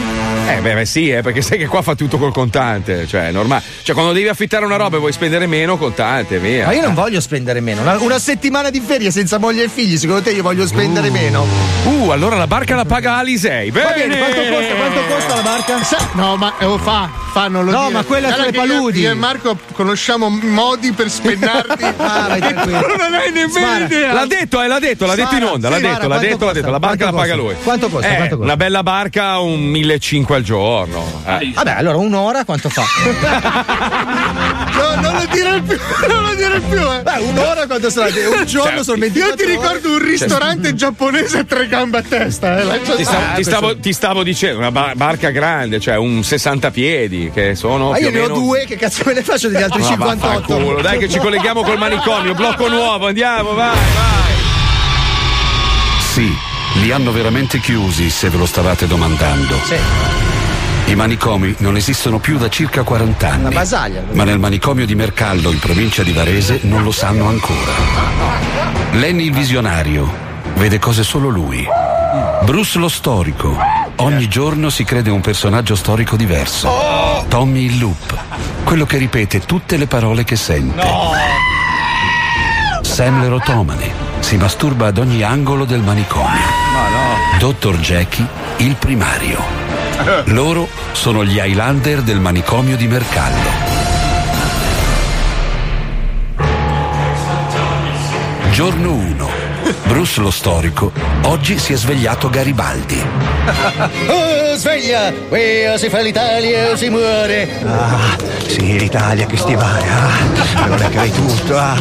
Eh, beh, beh, sì, eh, perché sai che qua fa tutto col contante. Cioè, è normale. Cioè, quando devi affittare una roba e vuoi spendere meno, contante, via. Ma io non voglio spendere meno. Una, una settimana di ferie senza moglie e figli, secondo te io voglio spendere meno? Uh, allora la barca la paga Alisei. Bene. Va bene, quanto costa, quanto costa la barca? Sa- no, ma eh, oh, fa, fa, non lo No, dire. ma quella sulle che io- paludi. Io e Marco conosciamo modi per spennarti. Ah, vai tranquillo. non hai nemmeno Spara. idea. L'ha detto, eh, l'ha detto, l'ha detto in Spara, onda, l'ha sì, detto, spara, l'ha detto, l'ha detto, la barca la paga lui. Quanto costa? Eh, Quanto costa? Una bella barca, un 1500 al giorno. Eh. Vabbè, allora un'ora quanto fa? No, non lo dire più, non lo dire più. Eh. Beh, un'ora quanto sarà? Un giorno Cioè, sono Io 24 ti ricordo un ristorante giapponese a tre gambe a testa. Eh. Ti, stavo, ti stavo- ti stavo dicendo, una ba- barca grande, cioè un 60 piedi, che sono. Ma io ne ho due, che cazzo me ne faccio degli altri Ma 58? vaffanculo, dai che ci colleghiamo col manicomio, blocco nuovo, andiamo, vai, vai. Sì, li hanno veramente chiusi, se ve lo stavate domandando. I manicomi non esistono più da circa 40 anni. Basaglia. Ma nel manicomio di Mercallo, in provincia di Varese, non lo sanno ancora. Lenny il visionario vede cose solo lui. Bruce lo storico. Ogni giorno si crede un personaggio storico diverso. Tommy il loop. Quello che ripete tutte le parole che sente. Sam l'erotomane. Si masturba ad ogni angolo del manicomio. Dottor Jackie, il primario. Loro sono gli Highlander del manicomio di Mercallo. Giorno 1. Bruce lo storico. Oggi si è svegliato Garibaldi. Sveglia! Qui o si fa l'Italia o si muore! Ah, sì, l'Italia che stivale, ah, non è che hai tutto, ah.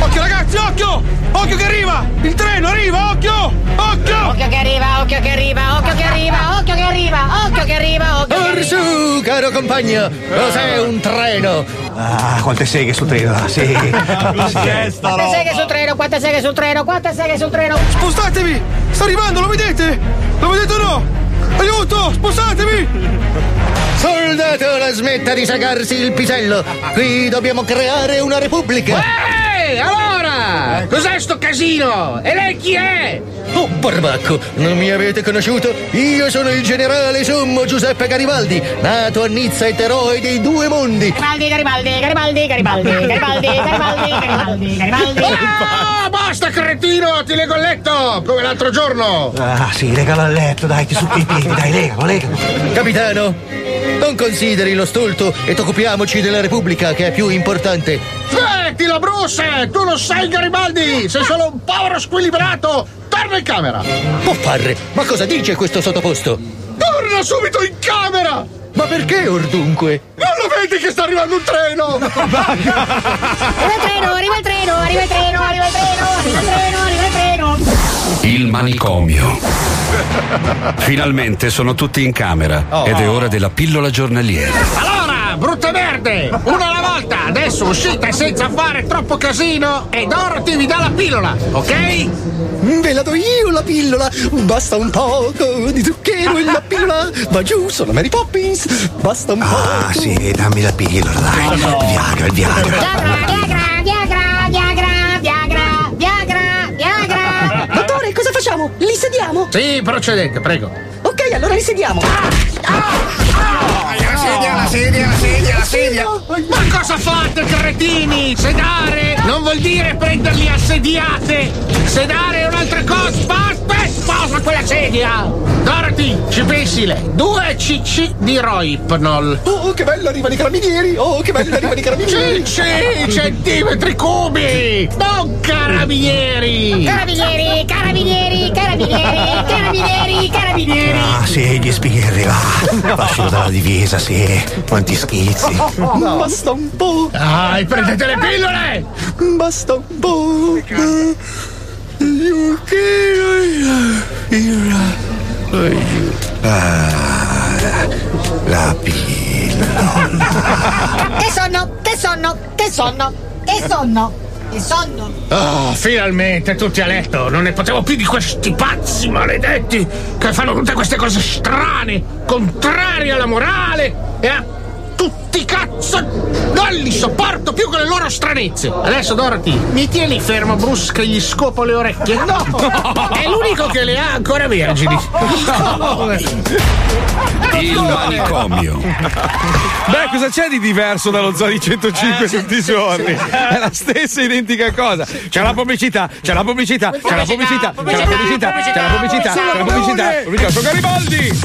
Occhio ragazzi, occhio! Occhio che arriva! Il treno arriva, occhio! Occhio! Occhio che arriva, occhio che arriva, occhio che arriva, occhio che arriva, occhio che arriva, occhio che arriva. Orsù, caro compagno, cos'è un treno? Ah, quante seghe sul treno, ah, sì. sì. Quante seghe sul treno, quante seghe sul treno, quante seghe sul treno. Spostatevi! Sta arrivando, lo vedete? Lo vedete o no? Aiuto! Spostatevi! Soldato, la smetta di sagarsi il pisello! Qui dobbiamo creare una repubblica! Ehi, allora! Basta! Cos'è sto casino? E lei chi è? Oh, barbacco, non mi avete conosciuto? Io sono il generale sommo Giuseppe Garibaldi, nato a Nizza ed eroe dei due mondi. Garibaldi, Garibaldi, Garibaldi, Garibaldi, Garibaldi, Garibaldi, Garibaldi, Garibaldi. Ah, basta, cretino! Ti leggo il letto! Come l'altro giorno! Ah, sì, regalo al letto, dai, ti succhi i piedi, dai, legalo, legalo. Capitano, non consideri lo stolto ed occupiamoci della Repubblica che è più importante. Smettila, Bruce! Tu non sei Garibaldi! Sei solo un povero squilibrato! Torna in camera! Può farre, ma cosa dice questo sottoposto? Torna subito in camera! Ma perché ordunque? Non lo vedi che sta arrivando un treno? Arriva il treno, arriva il treno, arriva il treno, arriva il treno, arriva il treno, arriva il treno. Il manicomio. Finalmente sono tutti in camera Oh. ed è ora della pillola giornaliera. Allora, brutte merde! Una alla volta! Adesso uscite senza fare troppo casino e Dorothy vi dà la pillola, ok? Ve la do io la pillola, basta un poco di zucchero e la pillola va giù, sono Mary Poppins, basta un poco. Ah, sì, dammi la pillola, dai. Il Viagra, il Viagra. Viagra, Viagra, Viagra, Viagra, Viagra, Viagra. Dottore, cosa facciamo? Li sediamo? Sì, procedete, prego. Ok, allora li sediamo. La sedia, la sedia, la sedia, la sedia! Ma cosa fate, cretini? Sedare non vuol dire prenderli a sediate! Sedare è un'altra cosa! Basta! Sposa quella sedia! Dorothy, ci pensi lei? Due cc di Roipnol. Oh, che bello, arrivano i carabinieri! Oh, che bello, arrivano i carabinieri! Cc, centimetri cubi! Non carabinieri! Carabinieri, carabinieri, carabinieri, carabinieri, carabinieri. Ah, sì, gli spirri, va. Fascino dalla divisa, sì. Quanti schizzi. Basta un po'! Dai, prendete le pillole! Basta un po'! Ah, la pillola. Che sonno, che sonno, che sonno, che sonno, che sonno. Oh, finalmente tutti a letto! Non ne potevo più di questi pazzi maledetti che fanno tutte queste cose strane, contrarie alla morale e a tutti i cazzo! Non li sopporto più con le loro stranezze! Adesso Dorothy, mi tieni fermo Bruce che gli scopo le orecchie? No! È l'unico che le ha ancora vergini! Il manicomio. Beh, cosa c'è di diverso dallo Zodi 105 tutti i giorni? È la stessa identica cosa. C'è la pubblicità, c'è la pubblicità, c'è la pubblicità, c'è la pubblicità, c'è la pubblicità, c'è la pubblicità. Pubblicità, Sono Garibaldi!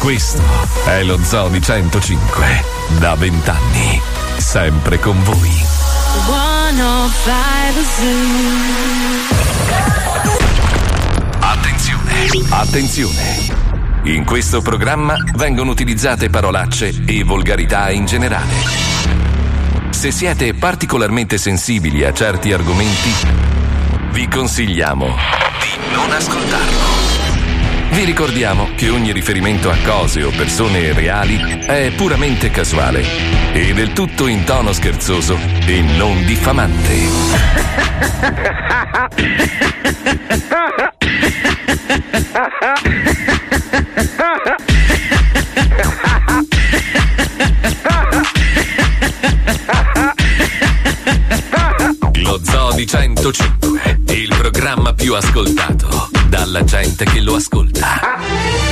Questo è lo Zoo di 105. Da vent'anni. Sempre con voi. 105 Attenzione! Attenzione! In questo programma vengono utilizzate parolacce e volgarità in generale. Se siete particolarmente sensibili a certi argomenti, vi consigliamo di non ascoltarlo. Vi ricordiamo che ogni riferimento a cose o persone reali è puramente casuale e del tutto in tono scherzoso e non diffamante. Lo Zoo di 105, il programma più ascoltato dalla gente che lo ascolta.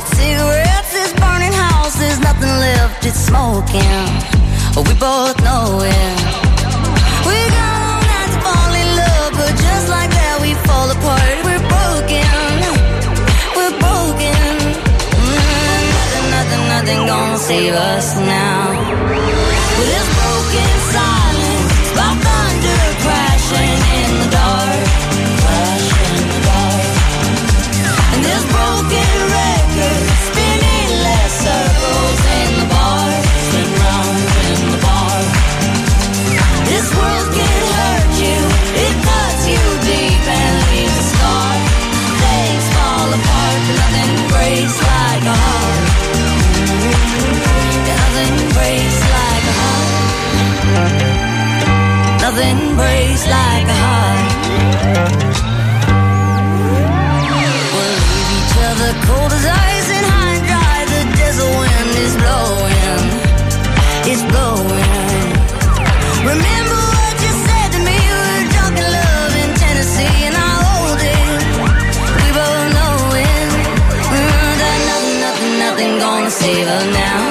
Bullet cigarettes, this burning house, there's nothing left. It's smoking. Oh, we both know it. We all night to fall in love, but just like that, we fall apart. We're broken. We're broken. Mm, nothing, nothing, nothing gonna save us now. This broken silence, like thunder crashing in the dark, crashing in the dark. And this broken embrace like a heart. We'll leave each other cold as ice and high and dry. The desert wind is blowing, it's blowing. Remember what you said to me? We were drunk in love in Tennessee, and I hold it. We both know it. Mm, nothing, nothing, nothing gonna save us now.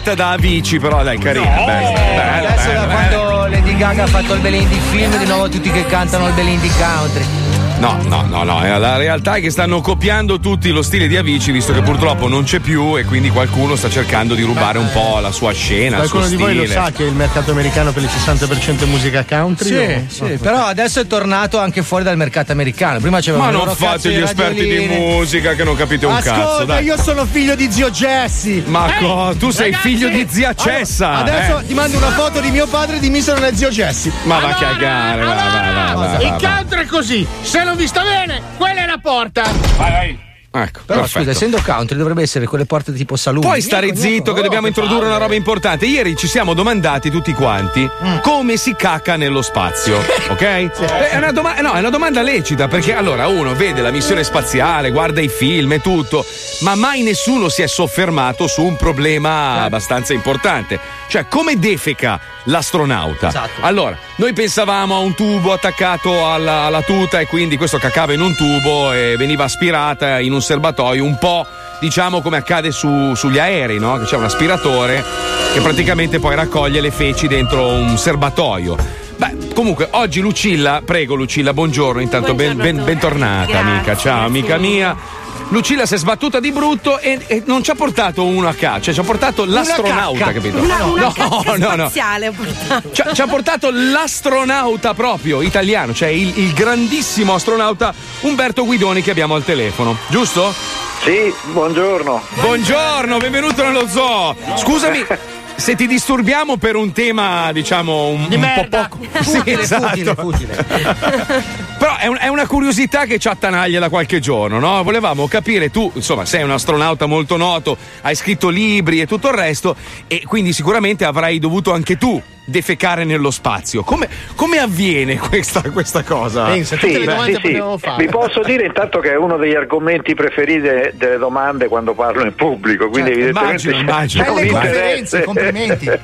Copiata da Avicii, però dai, carina. bella, bella, Adesso bella, da quando Lady Gaga ha fatto il Belindi film, di nuovo tutti che cantano il Belindi country. No, no, no, no. eh, La realtà è che stanno copiando tutti lo stile di Avicii, visto che purtroppo non c'è più e quindi qualcuno sta cercando di rubare un po' la sua scena. il Qualcuno suo di voi lo sa che il mercato americano per il 60% è musica country? Sì, o- sì, però adesso è tornato anche fuori dal mercato americano. Prima c'avevano Ma non fate gli esperti di musica che non capite un Ascolta, cazzo. Dai. io sono figlio di zio Jesse. Ma co- tu sei ragazzi, figlio di zia Cessa. allora, adesso eh. ti mando una foto di mio padre e di me sono zio Jesse. Ma va a cagare, va, va, va, va, Il va, va. country è così, se non vi sta bene, quella è la porta. Vai, vai. Ecco, Però perfetto. scusa, essendo country dovrebbe essere quelle porte tipo salute. Puoi stare zitto che dobbiamo introdurre una roba importante. Ieri ci siamo domandati tutti quanti Mm. come si cacca nello spazio, ok? Eh, È una, doma- no, è una domanda lecita perché allora uno vede la missione spaziale, guarda i film e tutto, ma mai nessuno si è soffermato su un problema abbastanza importante. Cioè, come defeca l'astronauta? Esatto. Allora, noi pensavamo a un tubo attaccato alla, alla tuta e quindi questo cacava in un tubo e veniva aspirata in un serbatoio un po' diciamo come accade su- sugli aerei, no? Che c'è un aspiratore che praticamente poi raccoglie le feci dentro un serbatoio. Beh, comunque, oggi Lucilla, prego Lucilla, buongiorno, intanto ben- ben- bentornata, amica. Ciao, amica mia. Lucilla si è sbattuta di brutto e, e non ci ha portato uno a caccia, cioè ci ha portato l'astronauta, cacca. capito? Una, una no, no, no. portato. Ci ha, ci ha portato l'astronauta proprio italiano, cioè il, il grandissimo astronauta Umberto Guidoni che abbiamo al telefono, giusto? Sì, buongiorno. Buongiorno, benvenuto nello zoo. Scusami. Se ti disturbiamo per un tema, diciamo, un, un po' poco. Sì, Futile, esatto. futile, futile. Però è, un- è una curiosità che ci attanaglia da qualche giorno, no? Volevamo capire, tu, insomma, sei un astronauta molto noto, hai scritto libri e tutto il resto, e quindi sicuramente avrai dovuto anche tu defecare nello spazio. Come, come avviene questa, questa cosa? Sì, sì, sì. Vi posso dire intanto che è uno degli argomenti preferiti de- delle domande quando parlo in pubblico, quindi Certo, evidentemente immagino, c'è- immagino. Belle interesse. complimenti.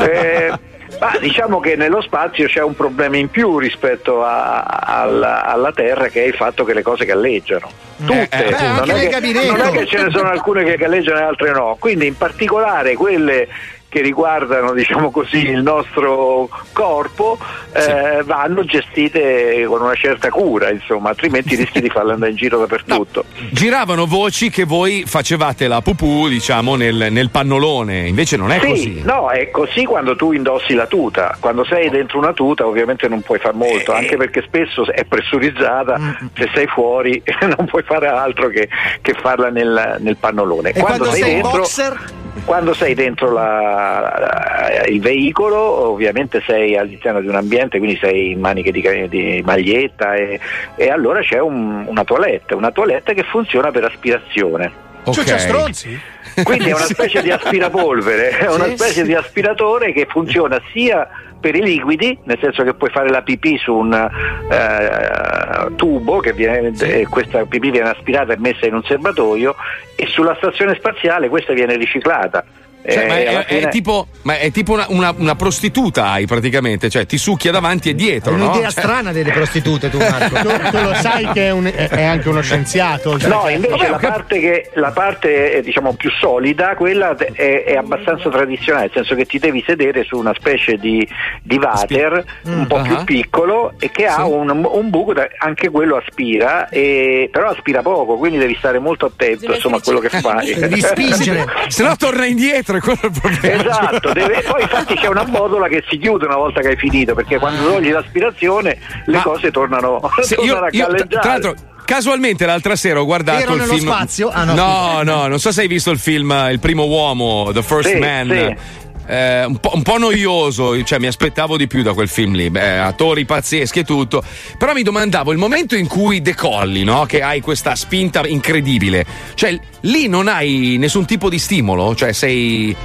Eh, ma diciamo che nello spazio c'è un problema in più rispetto a- alla, alla Terra che è il fatto che le cose galleggiano. Tutte, eh, beh, non, è che, non è che ce ne sono alcune che galleggiano e altre no, quindi in particolare quelle che riguardano diciamo così il nostro corpo eh, vanno gestite con una certa cura insomma altrimenti rischi di farle andare in giro dappertutto Giravano voci che voi facevate la pupù, diciamo, nel, nel pannolone, invece non è sì, così. no, è così quando tu indossi la tuta. Quando sei dentro una tuta, ovviamente non puoi far Eh, molto, anche perché spesso è pressurizzata. Mm, Se sei fuori, non puoi fare altro che, che farla nel, nel pannolone. E quando sei in dentro, boxer? Quando sei dentro la- il veicolo, ovviamente sei all'interno di un ambiente, quindi sei in maniche di, di maglietta e, e allora c'è un- una toilette, una toilette che funziona per aspirazione. Cioè, c'è stronzi? Quindi è una specie di aspirapolvere, è una Sì, specie sì. di aspiratore che funziona sia per i liquidi, nel senso che puoi fare la pipì su un eh, tubo, che viene, e questa pipì viene aspirata e messa in un serbatoio, e sulla stazione spaziale questa viene riciclata. Cioè, Eh, ma, è, alla è fine- tipo, ma è tipo una, una- una prostituta hai praticamente, cioè ti succhia davanti e dietro. È no? un'idea Cioè- strana delle prostitute, tu, Marco. tu, tu lo sai che è, un- è- è anche uno scienziato. oltre No, invece la parte, che, la parte eh, diciamo più solida, quella è, è abbastanza tradizionale, nel senso che ti devi sedere su una specie di, di water un po' Ah. più piccolo e che ha un, un buco, da- anche quello aspira, e, però aspira poco, quindi devi stare molto attento insomma, a quello che fai. Se no torna indietro, è quello il problema. Esatto, deve- poi infatti c'è una botola che si chiude una volta che hai finito, perché quando togli l'aspirazione le Ma- cose tornano, Se io- tornano a io, tra- galleggiare. tra l'altro, casualmente l'altra sera ho guardato Ero il nello film. spazio? Ah, no. no, no, non so se hai visto il film eh, Il primo uomo, The First Sì, Man. sì. Eh, un, po', un po' noioso, cioè mi aspettavo di più da quel film lì, Beh, attori pazzeschi e tutto. Però mi domandavo il momento in cui decolli, no? Che hai questa spinta incredibile, cioè lì non hai nessun tipo di stimolo, cioè sei,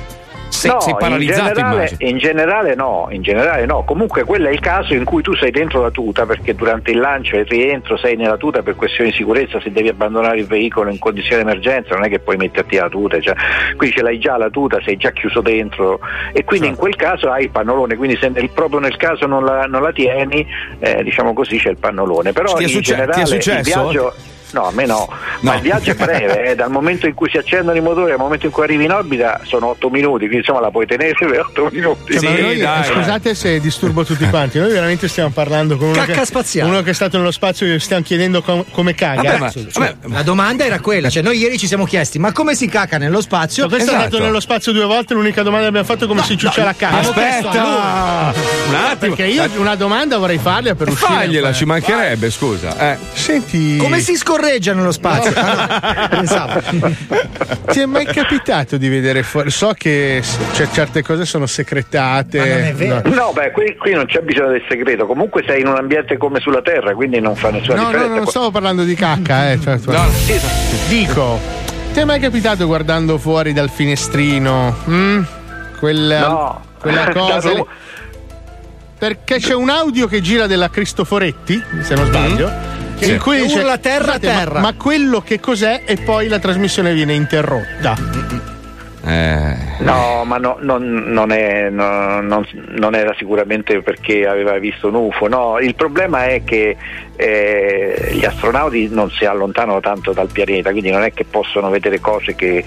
sei, no, sei paralizzato. in generale, in generale no, in generale no. Comunque quello è il caso in cui tu sei dentro la tuta perché durante il lancio e il rientro sei nella tuta per questioni di sicurezza, se devi abbandonare il veicolo in condizioni di emergenza non è che puoi metterti la tuta, cioè, qui ce l'hai già la tuta, sei già chiuso dentro e quindi in quel caso hai il pannolone, quindi se nel- proprio nel caso non la, non la tieni, eh, diciamo così c'è il pannolone. Però Ti in succe- ti è generale il successo? viaggio... No, a me no, ma il viaggio è breve, eh, dal momento in cui si accendono i motori al momento in cui arrivi in orbita sono 8 minuti, quindi insomma la puoi tenere per 8 minuti. Cioè, ma noi- eh, scusate se disturbo tutti quanti, noi veramente stiamo parlando con uno, Cacca che, spaziale. uno che è stato nello spazio e gli stiamo chiedendo com- come caga. Vabbè, ma- la domanda era quella, cioè noi ieri ci siamo chiesti ma come si caca nello spazio? Cioè, questo è Esatto. andato nello spazio due volte, l'unica domanda che abbiamo fatto è come si ciuccia la cacca. Aspetta! Un attimo. Perché io una domanda vorrei farle per uscire. Fagliela, ci mancherebbe, scusa. Eh. Senti. Come si scorreggia nello spazio? Ah, no, pensavo. Ti è mai capitato di vedere fuori? So che s- cioè, certe cose sono segretate. No. No, beh, qui, qui non c'è bisogno del segreto. Comunque sei in un ambiente come sulla Terra, quindi non fa nessuna No, no, differenza. non stavo parlando di cacca, eh. cioè, Dico, ti è mai capitato guardando fuori dal finestrino? mm? Quella, No. quella cosa. Perché c'è un audio che gira della Cristoforetti, se non sbaglio. Sì. In cui Che dice, urla terra, "Scusate, ma- terra." Ma, quello che cos'è? E poi la trasmissione viene interrotta. No, ma no- non, non è- no- non- non era sicuramente perché aveva visto un UFO. No, il problema è che eh, gli astronauti non si allontanano tanto dal pianeta, quindi non è che possono vedere cose che,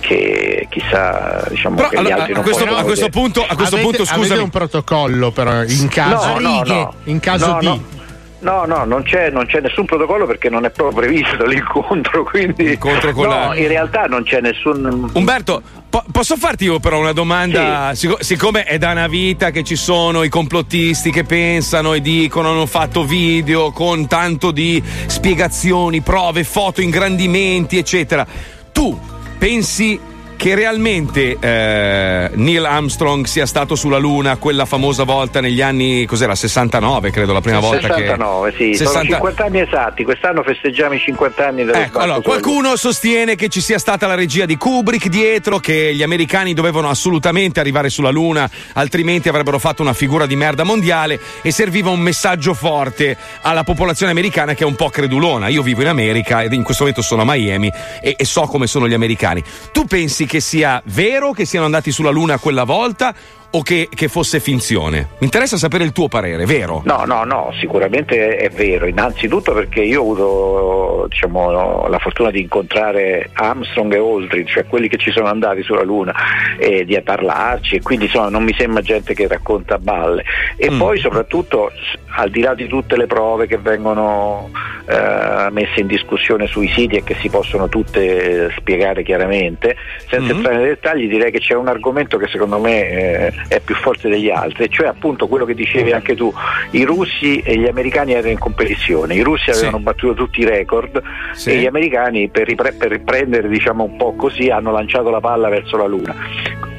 che chissà, diciamo Però, che gli allora, altri a non questo- possono a questo vedere. punto- a questo avete, punto, scusami. Avete un protocollo, però, in caso, No, no, no. in caso No, di. No. No, no, non c'è, non c'è nessun protocollo perché non è proprio previsto l'incontro, quindi L'incontro con no, la- in realtà non c'è nessun Umberto, po- posso farti io però una domanda? Sic- siccome è da una vita che ci sono i complottisti che pensano e dicono hanno fatto video con tanto di spiegazioni, prove, foto, ingrandimenti, eccetera. Tu pensi che realmente eh, Neil Armstrong sia stato sulla Luna quella famosa volta negli anni, cos'era, 69 credo la prima volta 69, che... sì, sono 60 50 anni esatti, quest'anno festeggiamo i 50 anni dello Ecco, allora, qualcuno sostiene che ci sia stata la regia di Kubrick dietro, che gli americani dovevano assolutamente arrivare sulla Luna, altrimenti avrebbero fatto una figura di merda mondiale e serviva un messaggio forte alla popolazione americana che è un po' credulona. Io vivo in America ed in questo momento sono a Miami e, e so come sono gli americani. Tu pensi che sia vero che siano andati sulla Luna quella volta o che, che fosse finzione? Mi interessa sapere il tuo parere, vero? No, no, no, sicuramente è vero. Innanzitutto perché io ho avuto diciamo, la fortuna di incontrare Armstrong e Aldrin, cioè quelli che ci sono andati sulla Luna, e di parlarci, e quindi insomma non mi sembra gente che racconta balle. E poi soprattutto, al di là di tutte le prove che vengono eh, messe in discussione sui siti e che si possono tutte spiegare chiaramente, senza entrare nei dettagli, direi che c'è un argomento che secondo me eh, è più forte degli altri, e cioè appunto quello che dicevi anche tu, i russi e gli americani erano in competizione, i russi avevano battuto tutti i record Sì. e gli americani per, ripre- per riprendere diciamo un po' così hanno lanciato la palla verso la Luna.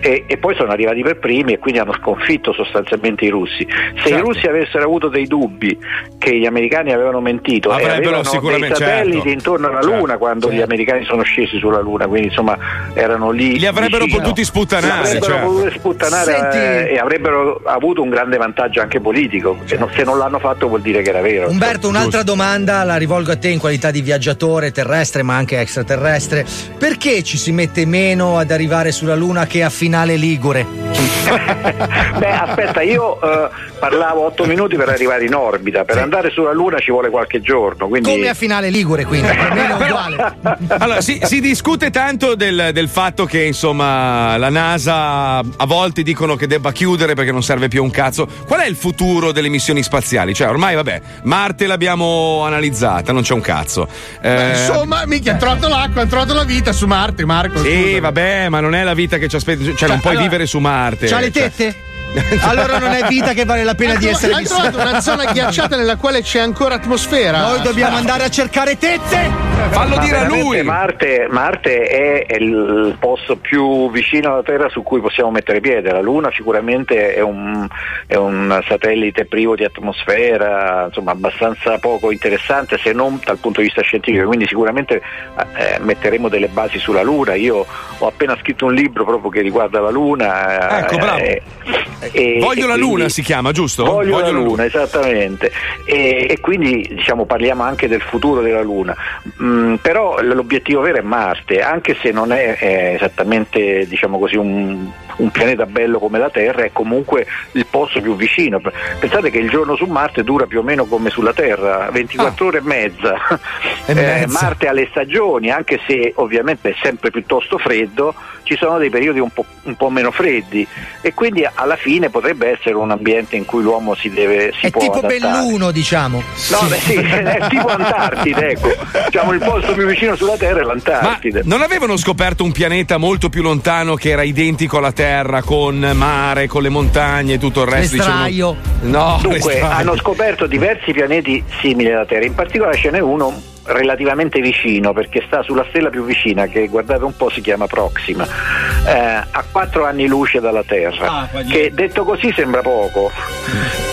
E, e poi sono arrivati per primi e quindi hanno sconfitto sostanzialmente i russi. Se i Certo. russi avessero avuto dei dubbi che gli americani avevano mentito Avrebbero avevano sicuramente- dei satelliti certo. intorno alla Certo, Luna quando certo. gli americani sono scesi sulla Luna, quindi insomma erano lì. Li avrebbero vicino. potuti sputtanare, Li avrebbero certo. potuti sputtanare Senti- eh, e avrebbero avuto un grande vantaggio anche politico. Se, non, se non l'hanno fatto vuol dire che era vero. Umberto, un'altra domanda la rivolgo a te in qualità di viaggiatore terrestre ma anche extraterrestre. Perché ci si mette meno ad arrivare sulla Luna che a finale ligure. Beh, aspetta, io eh, parlavo otto minuti per arrivare in orbita. Per andare sulla Luna ci vuole qualche giorno. Quindi... Come a finale ligure, quindi. Allora, si, si discute tanto del, del fatto che insomma la NASA a volte dicono che debba chiudere perché non serve più un cazzo. Qual è il futuro delle missioni spaziali? Cioè, ormai vabbè, Marte l'abbiamo analizzata, non c'è un cazzo. Eh, Insomma, mica, hanno trovato l'acqua, hanno trovato la vita su Marte, Marco. sì, scusa. vabbè, ma non è la vita che ci aspetta. Cioè, non puoi allora, vivere su Marte. c'ha le Cioè- tette? Allora non è vita che vale la pena di Hai essere hai vissuta. trovato una zona ghiacciata nella quale c'è ancora atmosfera. Noi dobbiamo andare a cercare tette. Ma veramente Marte, Marte è il posto più vicino alla Terra su cui possiamo mettere piede. La Luna sicuramente è un, è un satellite privo di atmosfera, insomma abbastanza poco interessante se non dal punto di vista scientifico, quindi sicuramente eh, metteremo delle basi sulla Luna. Io ho appena scritto un libro proprio che riguarda la Luna. Ecco, bravo. E- Voglio e la quindi- Luna si chiama, giusto? Voglio, la la luna, esattamente. E, e quindi diciamo, parliamo anche del futuro della Luna. Mm, però l'obiettivo vero è Marte, anche se non è, eh, esattamente diciamo così, un, un pianeta bello come la Terra, è comunque il posto più vicino. Pensate che il giorno su Marte dura più o meno come sulla Terra, 24 ore e mezza. E Eh, mezza. Marte ha le stagioni, anche se ovviamente è sempre piuttosto freddo, ci sono dei periodi un po', un po' meno freddi e quindi alla fine potrebbe essere un ambiente in cui l'uomo si deve si È tipo adattare. Belluno, diciamo. No, beh, sì, è tipo Antartide, ecco. Diciamo il posto più vicino sulla Terra è Ma l'Antartide. non avevano scoperto un pianeta molto più lontano che era identico alla Terra, con mare, con le montagne e tutto il resto? L'estraio. Dicevano- No, Dunque, l'estraio. hanno scoperto diversi pianeti simili alla Terra, in particolare ce n'è uno relativamente vicino perché sta sulla stella più vicina che guardate un po' si chiama Proxima eh, a 4 anni luce dalla Terra che detto così sembra poco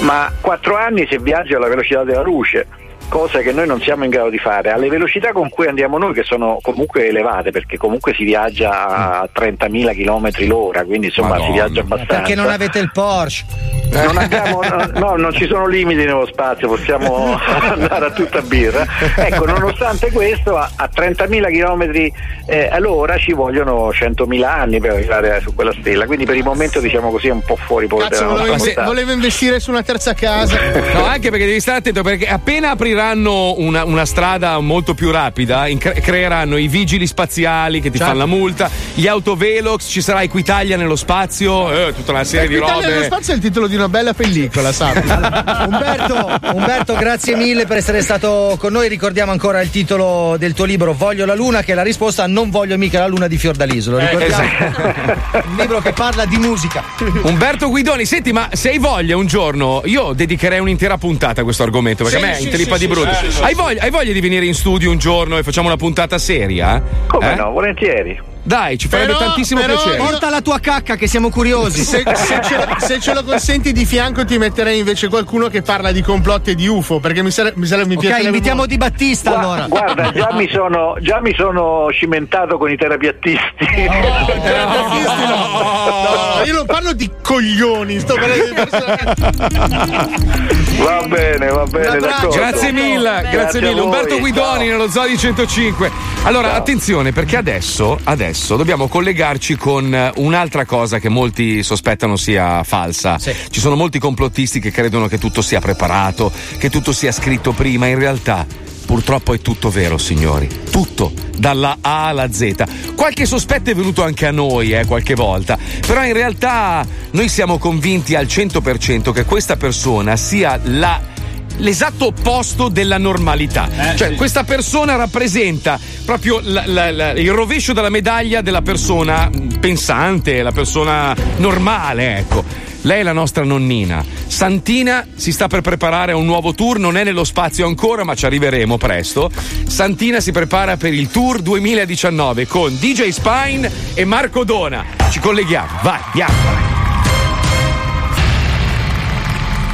ma 4 anni se viaggia alla velocità della luce cosa che noi non siamo in grado di fare alle velocità con cui andiamo noi che sono comunque elevate perché comunque si viaggia a 30.000 km l'ora quindi insomma si viaggia abbastanza Perché non avete il Porsche? non abbiamo, no, no, non ci sono limiti nello spazio, possiamo andare a tutta birra. Ecco, nonostante questo, a, a 30.000 km eh, all'ora ci vogliono 100.000 anni per arrivare su quella stella, quindi per il momento diciamo così è un po' fuori Cazzo, volevo, volevo investire su una terza casa. No, anche perché devi stare attento perché appena apriranno una, una strada molto più rapida, in- cre- creeranno i vigili spaziali che ti Certo. fanno la multa, gli autovelox, ci sarà Equitalia nello spazio, eh, tutta una serie di L'Italia nello robe. spazio è il titolo di una bella pellicola, sappi. Umberto, Umberto, grazie mille per essere stato con noi. Ricordiamo ancora il titolo del tuo libro Voglio la luna, che è la risposta a Non voglio mica la luna di Fiordaliso. Lo ricordiamo? Un libro che parla di musica. Umberto Guidoni, senti, ma se hai voglia un giorno, io dedicherei un'intera puntata a questo argomento perché Sì, a me sì, intelippa sì, sì. hai, voglia, hai voglia di venire in studio un giorno e facciamo una puntata seria? Come Eh? no, volentieri. Dai, ci farebbe Però- tantissimo però piacere. Porta la tua cacca, che siamo curiosi. Se, se ce, se ce lo consenti di fianco ti metterei invece qualcuno che parla di complotti e di UFO, perché mi sarebbe mi, sarebbe- mi Ok, piacerebbe invitiamo molto. Di Battista Gua- allora. Guarda, già mi, sono, già mi sono cimentato con i terapiattisti. Terapiattisti no. No, no, io non parlo di coglioni, sto parlando di persone. va bene, va bene, d'accordo. Grazie mille, grazie, mille. a voi. Umberto Guidoni nello Zoo di 105. Allora, attenzione, perché adesso, adesso dobbiamo collegarci con eh, un'altra cosa che molti sospettano sia falsa. Ci sono molti complottisti che credono che tutto sia preparato, che tutto sia scritto prima. In realtà. Purtroppo è tutto vero, signori. Tutto, dalla A alla Z. Qualche sospetto è venuto anche a noi, eh, qualche volta. Però in realtà noi siamo convinti al 100% che questa persona sia la l'esatto opposto della normalità. cioè, questa persona rappresenta proprio la- la- la- il rovescio della medaglia della persona pensante, la persona normale, ecco. Lei è la nostra nonnina. Santina si sta per preparare a un nuovo tour, non è nello spazio ancora, ma ci arriveremo presto. Santina si prepara per il tour 2019 con DJ Spine e Marco Dona. Ci colleghiamo, vai, andiamo.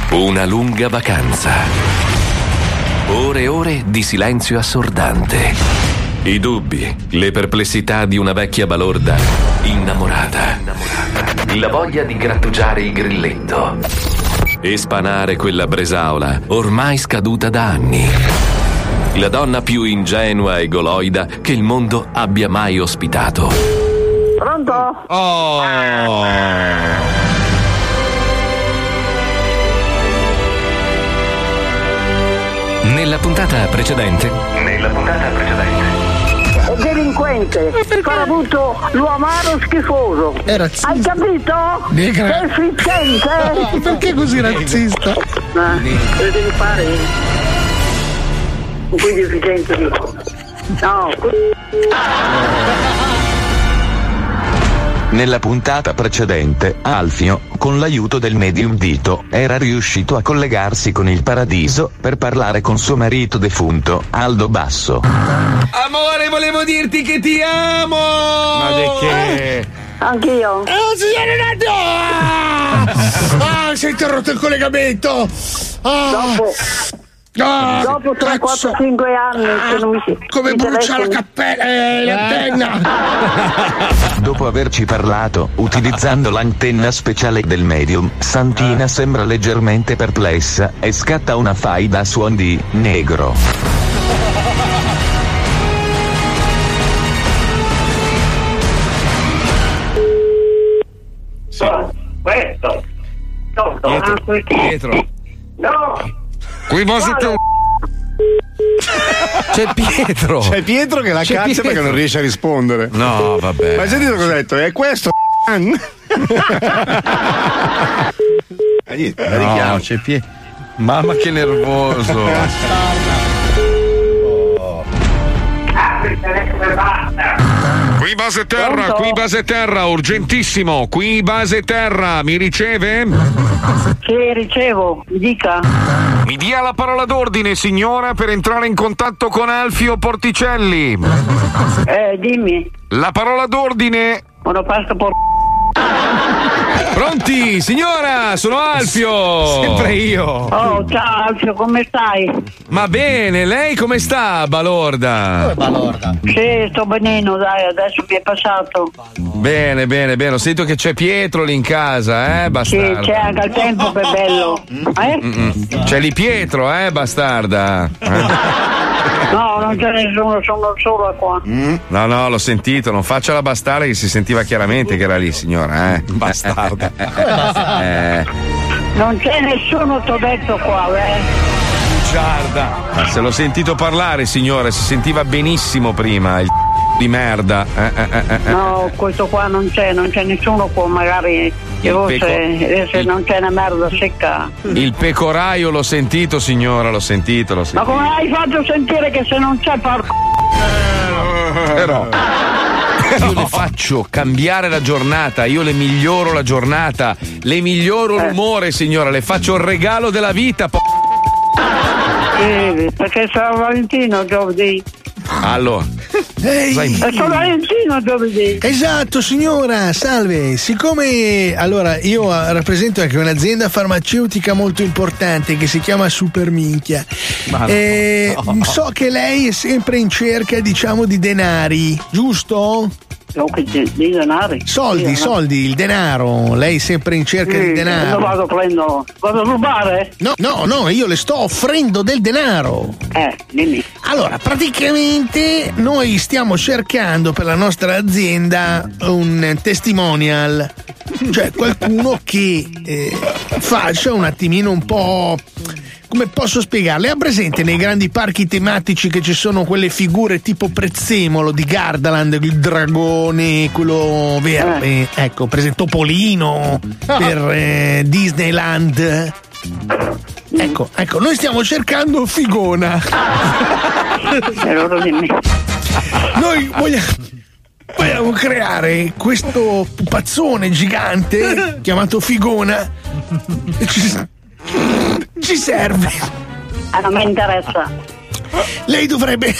Una lunga vacanza. Ore e ore di silenzio assordante. I dubbi, le perplessità di una vecchia balorda innamorata. La voglia di grattugiare il grilletto. E spanare quella bresaola ormai scaduta da anni. La donna più ingenua e goloida che il mondo abbia mai ospitato. Pronto? Oh. Nella puntata precedente. Nella puntata precedente. Delinquente, avuto l'uomaro schifoso. È razzista. Hai capito? Negra. Sei efficiente? Perché così razzista? Ma cosa devi fare? Quindi efficiente dico. No, Nella puntata precedente, Alfio, con l'aiuto del medium Dito, era riuscito a collegarsi con il paradiso per parlare con suo marito defunto, Aldo Basso. Amore, volevo dirti che ti amo! Ma di che? Anch'io. Oh, signore Nato! Ah, si è interrotto il collegamento! Ah. Dopo. Ah, Dopo 3, 4, 5 anni che non mi si. come mi brucia la cappella, eh, l'antenna! Dopo averci parlato, utilizzando l'antenna speciale del medium, Santina sembra leggermente perplessa e scatta una faida a suon di negro. Questo. Pronto? Pietro. Ah, questo. Pietro. No! Qui posso. C'è Pietro. C'è Pietro che la C'è cazza Pietro. perché non riesce a rispondere. No, vabbè. Ma hai sentito cosa ha detto? È questo. Eh, niente, la richiamo. No, c'è Pietro. Mamma che nervoso. Qui base terra, Pronto? qui base terra, urgentissimo. Qui base terra, mi riceve? Che ricevo, mi dica. Mi dia la parola d'ordine, signora, per entrare in contatto con Alfio Porticelli. Eh, dimmi. La parola d'ordine. Monopasto por. Pronti, signora, sono Alfio. Sempre io. Oh, ciao Alfio, come stai? Ma bene, lei come sta, Balorda? Balorda. Sì, sto benino, dai, adesso mi è passato. Bene, bene, bene. Ho sentito che c'è Pietro lì in casa, eh, Sì, bastarda. c'è anche il tempo che è bello. Eh? Mm-mm. C'è lì Pietro, eh, bastarda. No, non c'è nessuno, sono solo qua. No, no, l'ho sentito, non faccia la bastarda che si sentiva chiaramente che era lì, signora, eh. Bastarda. Eh, Non c'è nessuno, t'ho detto qua, eh. bugiarda. Ma se l'ho sentito parlare, signora, si sentiva benissimo prima, il di merda. Eh, eh, eh, eh, eh. No, questo qua non c'è, non c'è nessuno qua, magari peco- eh, se non c'è una merda secca. Il pecoraio l'ho sentito, signora, l'ho sentito, l'ho Ma sentito. come hai fatto sentire che se non c'è porco? Però io le faccio cambiare la giornata, io le miglioro la giornata, le miglioro l'umore, signora, le faccio il regalo della vita. po- Sì, perché San Valentino giovedì. Allora, Ehi. È Valentino giovedì. Esatto, signora, salve. Siccome allora io eh, rappresento anche un'azienda farmaceutica molto importante che si chiama Superminchia, Ma no. eh, No. so che lei è sempre in cerca, diciamo, di denari, giusto? Soldi, no. soldi, il denaro. Lei è sempre in cerca Sì, di denaro. Lo vado a prendere. Vado a rubare? No, no, no, io le sto offrendo del denaro. Eh, dimmi. Allora, praticamente noi stiamo cercando per la nostra azienda un testimonial, cioè qualcuno che eh, faccia un attimino un po'. Come posso spiegarle? Ha presente nei grandi parchi tematici che ci sono quelle figure tipo prezzemolo di Gardaland, il dragone, quello verde, ecco, presente Topolino per eh, Disneyland. Ecco, ecco, noi stiamo cercando Figona. Noi vogliamo, vogliamo creare questo pupazzone gigante chiamato Figona. Ci, serve. Ah, non mi interessa. Lei dovrebbe.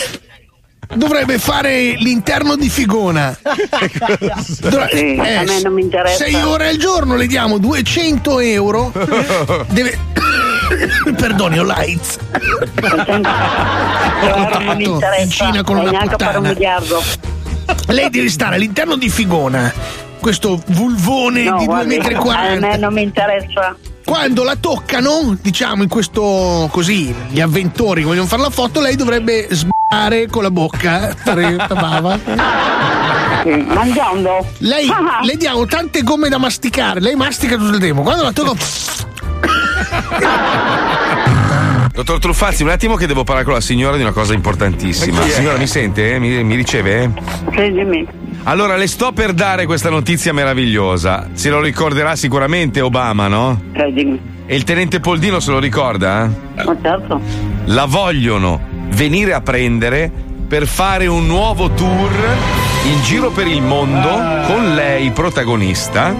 Dovrebbe fare l'interno di Figona. Dovre- Sì, a me non mi interessa. 6 ore al giorno le diamo 200 euro. Deve. Perdoni, ho. Allora non mi interessa. in Cina con E una neanche per un puttana. miliardo. Lei deve stare all'interno di Figona. Questo vulvone No, di 2,40 guardi, metri. a me non mi interessa. Quando la toccano, diciamo in questo così, gli avventori vogliono fare la foto, lei dovrebbe sbare con la bocca. Fare la bava. Mangiando? Lei, le diamo tante gomme da masticare, lei mastica tutto il tempo. Quando la tocco. Dottor Truffazzi, un attimo che devo parlare con la signora di una cosa importantissima. Signora, mi sente? Mi, mi riceve? Sì, dimmi. Allora, le sto per dare questa notizia meravigliosa. Se lo ricorderà sicuramente Obama, no? Eh, dimmi. E il tenente Poldino se lo ricorda? Ma certo. La vogliono venire a prendere per fare un nuovo tour in giro per il mondo con lei protagonista.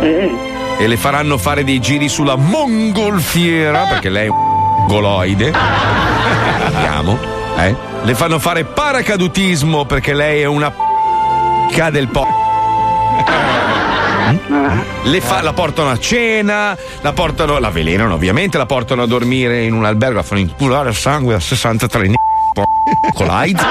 E le faranno fare dei giri sulla mongolfiera, perché lei è un goloide. Vediamo, eh? Le fanno fare paracadutismo perché lei è una p***a del po'. Le fa- la portano a cena, la portano, la velenano ovviamente, la portano a dormire in un albergo, la fanno inculare sangue a 63 anni. Con l'AIDS.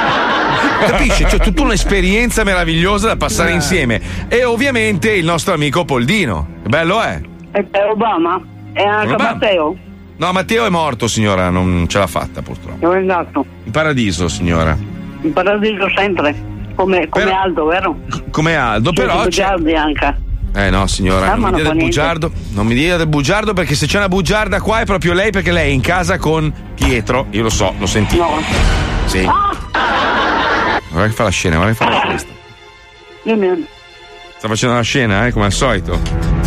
Capisci? C'è tutta un'esperienza meravigliosa da passare insieme. E ovviamente il nostro amico Poldino. Che bello è? È Obama? E anche Obama. Matteo? No, Matteo è morto, signora, non ce l'ha fatta purtroppo. Dove è andato? In paradiso, signora. In paradiso sempre. Come, come Aldo, vero? Come Aldo, però. c'è- Bugiardi anche. Eh no, signora, Ah, non mi bugiardo. Non mi dia del bugiardo perché se c'è una bugiarda qua è proprio lei perché lei è in casa con Pietro. Io lo so, l'ho sentito. Sì. Guarda che fa la scena, guarda che fa la scena. Dimmi. Sta facendo la scena, eh, come al solito.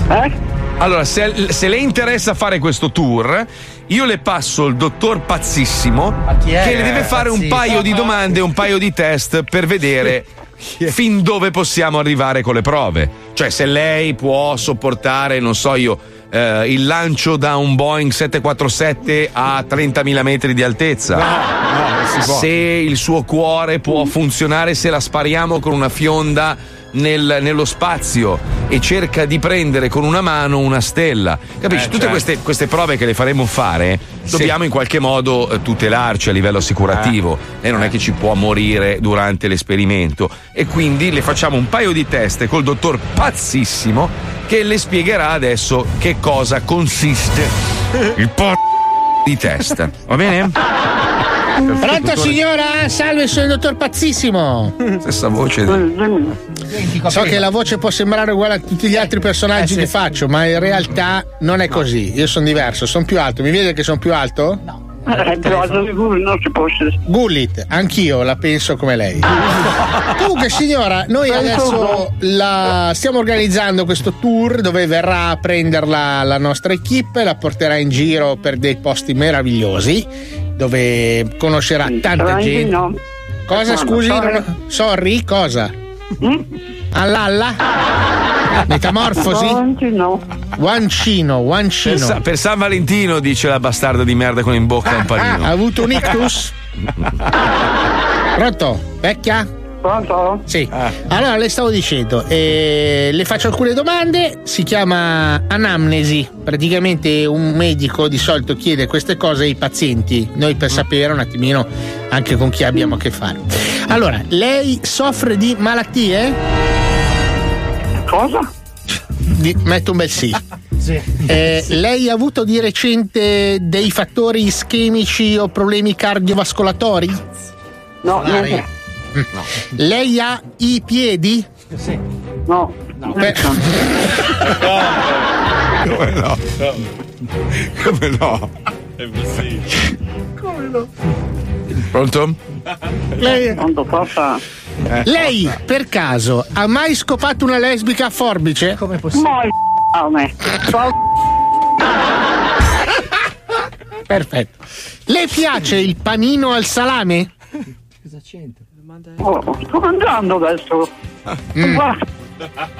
Eh? Allora, se, se le interessa fare questo tour, io le passo il dottor Pazzissimo che le deve fare un Pazzissimo. paio di domande, un paio di test per vedere fin dove possiamo arrivare con le prove. Cioè, se lei può sopportare, non so io, eh, il lancio da un Boeing 747 a 30.000 metri di altezza. non si può. Se il suo cuore può funzionare se la spariamo con una fionda nel- nello spazio e cerca di prendere con una mano una stella. Capisci? Eh, Tutte certo. queste, queste prove che le faremo fare dobbiamo in qualche modo eh, tutelarci a livello assicurativo. Eh. Lei non è che ci può morire durante l'esperimento. E quindi le facciamo un paio di teste col dottor Pazzissimo che le spiegherà adesso che cosa consiste il po' di test. Va bene? Pronto Dottore- signora? Salve, sono il dottor Pazzissimo. Stessa voce. So che la voce può sembrare uguale a tutti gli altri personaggi che faccio, ma in realtà non è così. Io sono diverso, sono più alto. Mi vede che sono più alto? No. Eh, Gullit non si può essere. Gullit, anch'io la penso come lei. Comunque, signora, noi adesso la- stiamo organizzando questo tour dove verrà a prenderla la nostra equipe, la porterà in giro per dei posti meravigliosi dove conoscerà tanta gente. Cosa scusi? sorry. Non- Sorry, cosa? All'alla? Metamorfosi? no. Guancino, Per, guancino. Sa- per San Valentino dice la bastarda di merda con in bocca un Ah, panino. ha avuto un ictus? Pronto? Vecchia? Pronto? Sì. Allora le stavo dicendo, eh, le faccio alcune domande, si chiama anamnesi, praticamente un medico di solito chiede queste cose ai pazienti, noi per sapere un attimino anche con chi abbiamo a che fare. Allora, lei soffre di malattie? Cosa? Di- metto un bel sì. Eh, lei ha avuto di recente dei fattori ischemici o problemi cardiovascolatori? No, niente. Mm. Lei ha i piedi? Sì. No. Beh, Come no? Come no? Come no? Pronto? lei, Pronto, forza. lei, per caso ha mai scopato una lesbica a forbice? Come Moi a me. Perfetto. Le piace il panino al salame? Cosa c'entra? Oh, sto mangiando adesso. Mm. Guarda.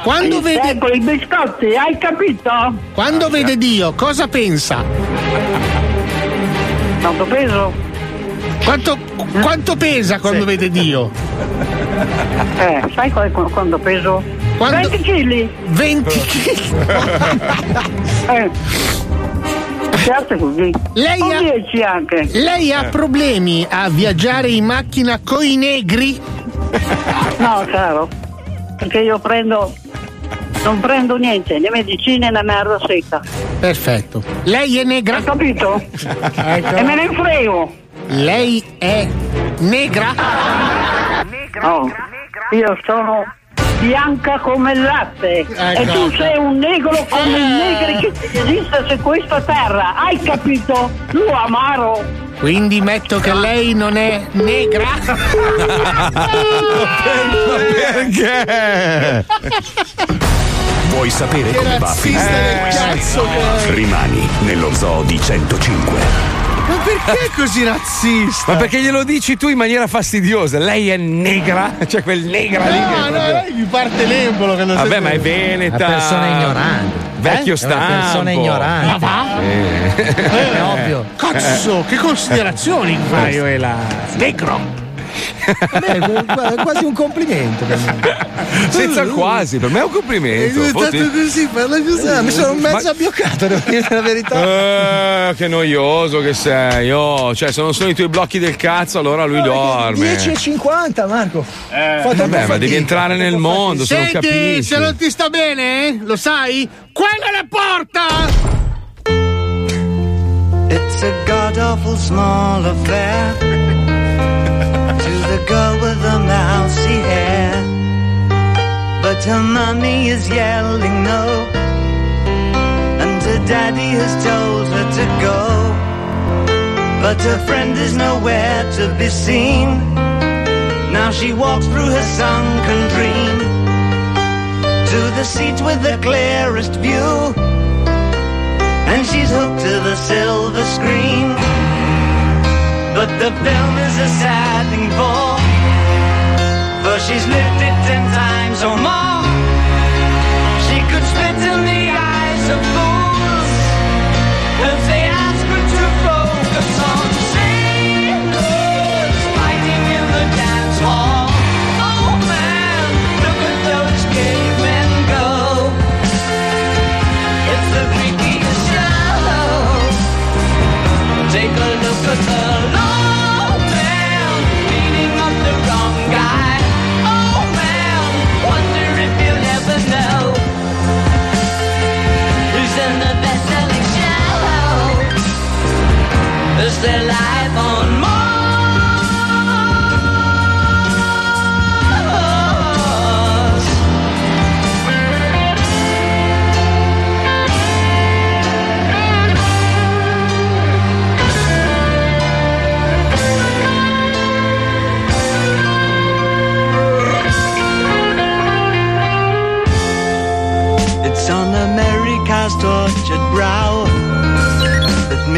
Quando I- vede- Ecco i biscotti, hai capito? Quando vede Dio, cosa pensa? Tanto peso? Quanto, quanto pesa quando vede Dio? Eh, sai quando peso? Quando- 20 kg. 20 kg. eh. Certo così. Lei O ha- 10 anche. Lei ha problemi a viaggiare in macchina coi negri? No, caro. Perché io prendo. Non prendo niente, né medicine né merda secca. Perfetto. Lei è negra? Hai capito? Ecco. E me ne frego. Lei è negra? No. Io sono bianca come il latte. E tu sei un negro come i negri che esiste su questa terra. Hai capito? Tu amaro. Quindi metto che lei non è negra? Perché? Vuoi sapere Che come va a finire? cazzo è. Rimani nello zoo di 105. Ma perché così razzista? Ma perché glielo dici tu in maniera fastidiosa? Lei è negra? C'è quel negra lì. che No, no, proprio- lei mi parte l'embolo che non Vabbè, ma è veneta. Una persona ignorante. Vecchio Eh? È una stampo. persona ignorante. Ma va? Eh. Eh, ovvio. Cazzo, che considerazioni fai, Ela? Negro. Beh, è quasi un complimento per me. Senza quasi, per me è un complimento. Fotti- così, parla così. Eh, mi sono mezzo Ma- abbioccato, devo dire la verità. Eh, che noioso che sei. Oh, cioè, se non sono i tuoi blocchi del cazzo, allora lui dorme. 10,50 Marco. Fa troppa Vabbè, ma fatica, devi entrare nel mondo, se non Senti, capisci. se non ti sta bene, eh, lo sai? Quella è la porta! It's a god awful small affair the girl with the mousy hair. But her mommy is yelling no, and her daddy has told her to go. But her friend is nowhere to be seen. Now she walks through her sunken dream to the seat with the clearest view. And she's hooked to the silver screen. But the film is a sad thing for, for she's lived it ten times or more. Their life on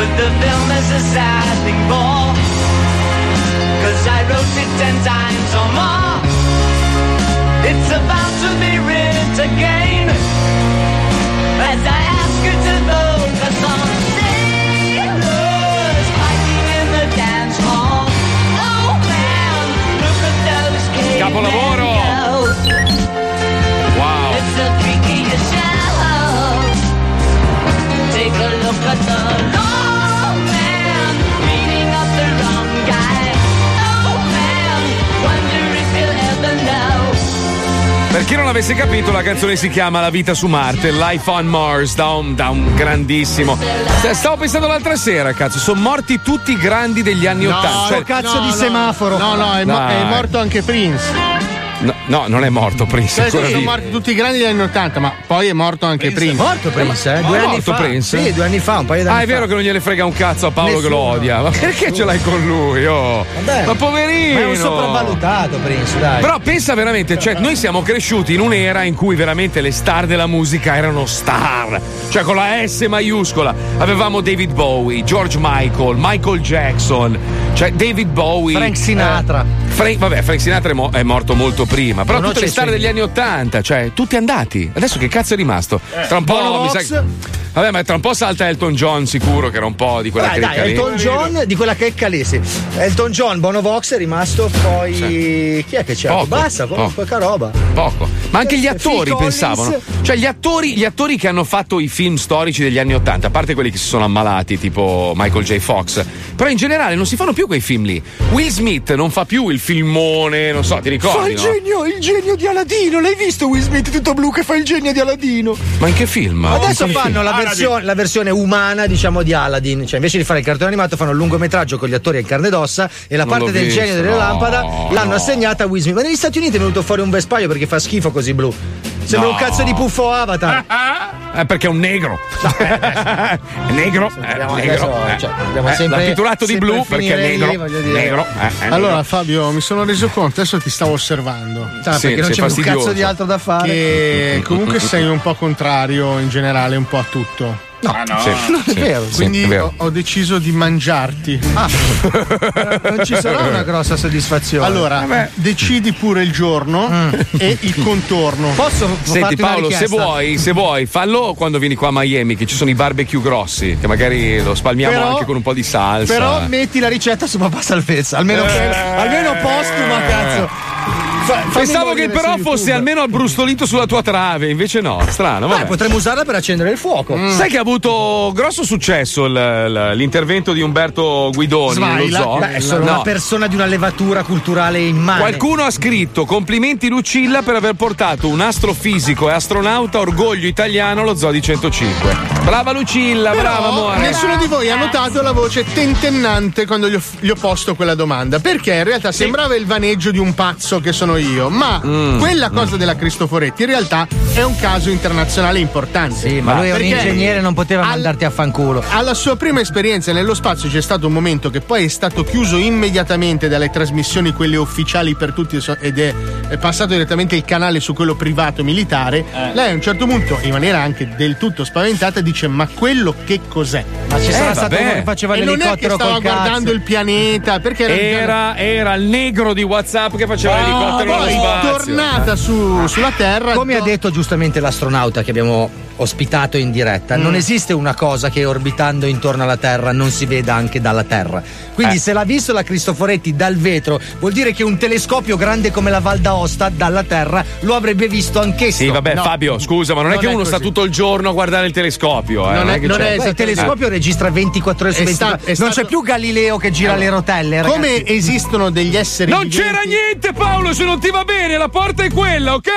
But the film is a sad thing for. Cause I wrote it ten times or more. It's about to be writ again. As I ask you to focus on sailors fighting in the dance hall. Oh man, look at those cavemen Capolavoro! Per chi non avesse capito, la canzone si chiama La vita su Marte, Life on Mars, da un, da un grandissimo. St- Stavo pensando l'altra sera, cazzo, sono morti tutti i grandi degli anni No, Ottanta. Cioè- cazzo di semaforo. No, no, è, mo- è morto anche Prince. No, no, non è morto Prince. Cioè, sono vivo. morti tutti i grandi degli anni 80, ma poi è morto anche Prince. È morto Prince, eh? Ma Due è anni morto fa. Prince? Sì, due anni fa, un paio d'anni Ah, è fa. vero che non gliene frega un cazzo a Paolo che lo Nessuno. odia. Ma perché ce l'hai con lui? Oh? Vabbè. Ma poverino! Ma è un sopravvalutato Prince, dai. Però pensa veramente, cioè noi siamo cresciuti in un'era in cui veramente le star della musica erano star, cioè con la S maiuscola. Avevamo David Bowie, George Michael, Michael Jackson, cioè David Bowie. Frank Sinatra. eh, Frank- vabbè, Frank Sinatra è, mo- è morto molto prima, però Conosce tutte le star degli anni Ottanta, cioè tutti andati. Adesso che cazzo è rimasto? Eh. Tra un po' Bono mi sa che- Vabbè, ma tra un po' salta Elton John, sicuro, che era un po' di quella Dai, che dai, Elton John di quella che è calese. Elton John, Bono Vox è rimasto, poi chi è che c'è? Poco, Basta, po- poco. poca roba. Poco. Ma anche gli attori pensavano. Cioè, gli attori, gli attori che hanno fatto i film storici degli anni Ottanta, a parte quelli che si sono ammalati, tipo Michael J. Fox, però in generale non si fanno più quei film lì. Will Smith non fa più il filmone, non so, ti ricordi? Fa il no? genio, il genio di Aladino. L'hai visto Will Smith tutto blu che fa il genio di Aladino? Ma in che film? Adesso fanno la versione, la versione umana, diciamo, di Aladdin. Cioè, invece di fare il cartone animato, fanno un lungometraggio con gli attori in carne ed ossa e la Non parte del visto, genio della no, lampada l'hanno no. assegnata a Will Smith. Ma negli Stati Uniti è venuto fuori un vespaio perché fa schifo così blu. Sembra No. un cazzo di puffo avatar. Eh, perché è un negro. è negro. eh, Abbiamo negro. adesso, eh. cioè, Eh, sempre- l'ha titolato di blu perché è finire lì, negro. negro. eh, è negro. Allora, Fabio, mi sono reso conto, adesso ti stavo osservando. Ah, Sì, perché non c'è un fastidioso. cazzo di altro da fare. Che comunque sei un po' contrario in generale, un po' a tutto. No, Ah, no. Sì, non è sì, vero. sì, Quindi è vero. ho, ho deciso di mangiarti. Ah, non ci sarà una grossa soddisfazione. Allora, decidi pure il giorno e il contorno. Posso Senti Paolo, se vuoi, se vuoi, fallo quando vieni qua a Miami, che ci sono i barbecue grossi, che magari lo spalmiamo Però- anche con un po' di salsa. Però metti la ricetta su papà salvezza, almeno, Eh. almeno postuma, cazzo. Pensavo che però fosse almeno abbrustolito sulla tua trave, invece no, strano. Beh, Vabbè. potremmo usarla per accendere il fuoco. Sai che ha avuto grosso successo il- il- l'intervento di Umberto Guidoni nello Smaila? zoo? Beh, è solo No. una persona di una levatura culturale immane. Qualcuno ha scritto complimenti Lucilla per aver portato un astrofisico e astronauta orgoglio italiano allo zoo di 105. Brava Lucilla, Però brava amore. Nessuno di voi ha notato la voce tentennante quando gli ho, gli ho posto quella domanda. Perché in realtà sembrava il vaneggio di un pazzo che sono io. Ma Mm. quella cosa della Cristoforetti in realtà è un caso internazionale importante. Sì, ma lui è un ingegnere, non poteva mandarti a fanculo. Alla sua prima esperienza nello spazio c'è stato un momento che poi è stato chiuso immediatamente dalle trasmissioni, quelle ufficiali per tutti, ed è, è passato direttamente il canale su quello privato militare. Lei a un certo punto, in maniera anche del tutto spaventata, dice: Ma quello che cos'è? Ma ci Eh, sarà stato uno che faceva E non è che l'elicottero stava col cazzo. guardando il pianeta perché era, Era, era il negro di WhatsApp che faceva l'elicottero nello poi tornata su- sulla Terra. Come ha detto giustamente l'astronauta che abbiamo ospitato in diretta, Mm. non esiste una cosa che orbitando intorno alla Terra non si veda anche dalla Terra. Quindi Eh. se l'ha visto la Cristoforetti dal vetro, vuol dire che un telescopio grande come la Val d'Aosta dalla Terra lo avrebbe visto anch'esso. Sì, vabbè, No. Fabio, scusa, ma non, è che uno sta così. tutto il giorno a guardare il telescopio. Eh, Non è- che non c'è- è il telescopio registra 24 ore su È 24. sta- è non stato- c'è più Galileo che gira le rotelle. Come ragazzi. esistono degli esseri Non viventi- c'era niente, Paolo, se non ti va bene, la porta è quella, ok?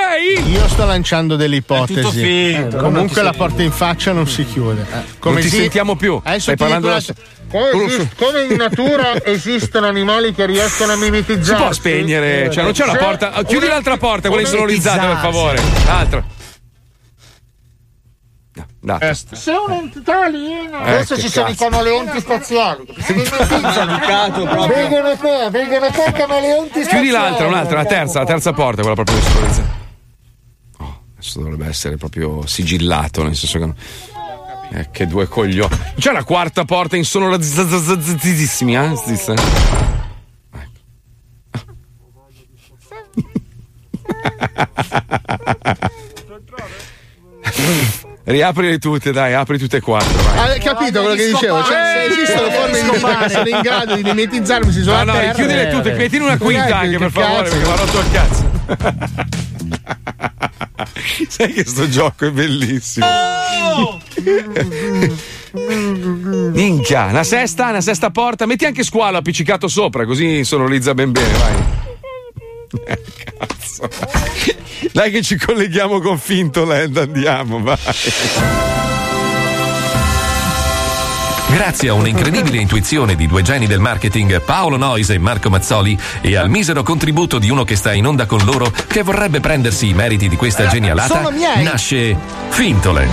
Io sto lanciando delle ipotesi. tutto finto, Eh, non comunque la porta in faccia non si chiude. non ti si- sentiamo più. Adesso Stai parlando da- Come, esist- come in natura esistono animali che riescono a mimetizzare. Si può spegnere, cioè non c'è una porta. Chiudi l'altra porta, quella insonorizzata, per favore. L'altra. No, dai. Sei un'entità aliena. Eh, Adesso ci sono i cazzo. camaleonti spaziali. Vengono qua, vengono qua i camaleonti spaziali. Chiudi l'altra, un'altra, la terza, la terza porta, quella proprio insonorizzata. Oh, adesso dovrebbe essere proprio sigillato, nel senso che. Eh, che due coglioni. C'è la quarta porta insonorizzatissimi, eh? Zizza. Riaprili tutte, dai, apri tutte e quattro. Hai capito quello che dicevo? Cioè, esistono forme di vita che sono in grado di mimetizzarmi sulla No, no, terra. richiudile tutte, eh, mettine una eh, quinta che anche, per favore, perché mi ha rotto il cazzo. Sai che sto gioco è bellissimo. Minchia, una sesta, una sesta porta. Metti anche squalo appiccicato sopra, così sonorizza ben bene, vai. Eh, cazzo. Dai che ci colleghiamo con Fintoland, andiamo, vai. Grazie a un'incredibile intuizione di due geni del marketing, Paolo Nois e Marco Mazzoli, e al misero contributo di uno che sta in onda con loro, che vorrebbe prendersi i meriti di questa genialata, sono miei. nasce Fintoland.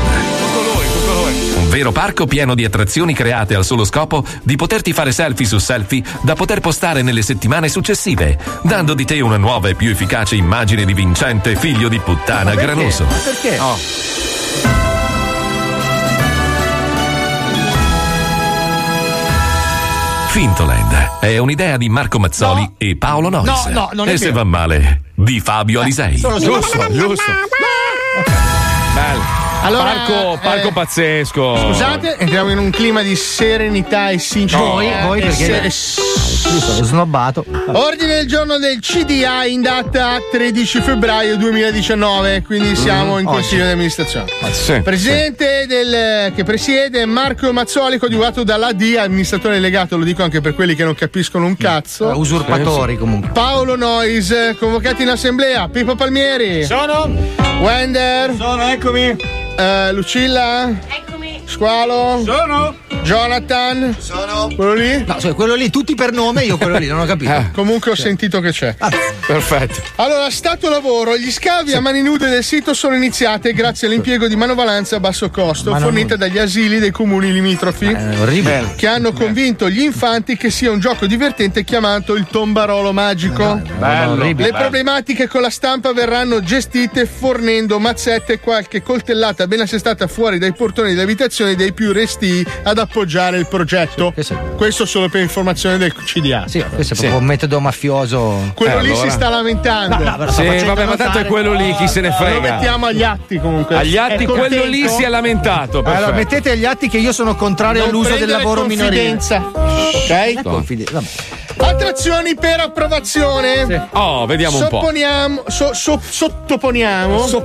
Un vero parco pieno di attrazioni create al solo scopo di poterti fare selfie su selfie da poter postare nelle settimane successive, dando di te una nuova e più efficace immagine di vincente figlio di puttana granoso. Perché? Fintoland è un'idea di Marco Mazzoli e Paolo Nois. No, no, non è e se va male, di Fabio Alisei. Sono giusto, giusto. Bello. Allora, parco, parco eh, pazzesco. Scusate, entriamo in un clima di serenità e sincerità. Voi, voi E perché sono snobbato. Ordine del giorno del CDA in data 13 febbraio 2019, quindi siamo in oggi. consiglio di amministrazione. sì, Presidente del, che presiede Marco Mazzoli, coadiuvato dall'AD, amministratore delegato, lo dico anche per quelli che non capiscono un cazzo. Usurpatori comunque. Paolo Nois, convocati in assemblea. Pippo Palmieri. Sono? Wender. Sono, eccomi. Eh, Lucilla. Eccomi. Squalo. Sono. Jonathan. Sono. Quello lì? No, so, quello lì, tutti per nome, io quello lì, non ho capito. Eh, Comunque ho sentito che c'è. Perfetto. Allora, stato lavoro, gli scavi a mani nude del sito sono iniziate grazie all'impiego di manovalanza a basso costo Mano fornita dagli asili dei comuni limitrofi orribile. che hanno convinto gli infanti che sia un gioco divertente chiamato il tombarolo magico. Bello. orribile. Le problematiche con la stampa verranno gestite fornendo mazzette e qualche coltellata ben assestata fuori dai portoni delle abitazioni dei più restii ad appoggiare il progetto. Questo solo per informazione del CDA. Sì, questo è proprio un metodo mafioso. Quello Eh, lì allora. si sta lamentando. No, no, Sì, vabbè, ma tanto è quello lì, chi se ne Lo frega. mettiamo agli atti comunque. Agli atti È quello contento? lì si è lamentato. Allora, perfetto. mettete agli atti che io sono contrario Non all'uso del lavoro minorile. confidenza. Ok? Confide- vabbè. Attrazioni per approvazione. Oh, vediamo un po'. Sopponiamo, so- so- sottoponiamo. Sì.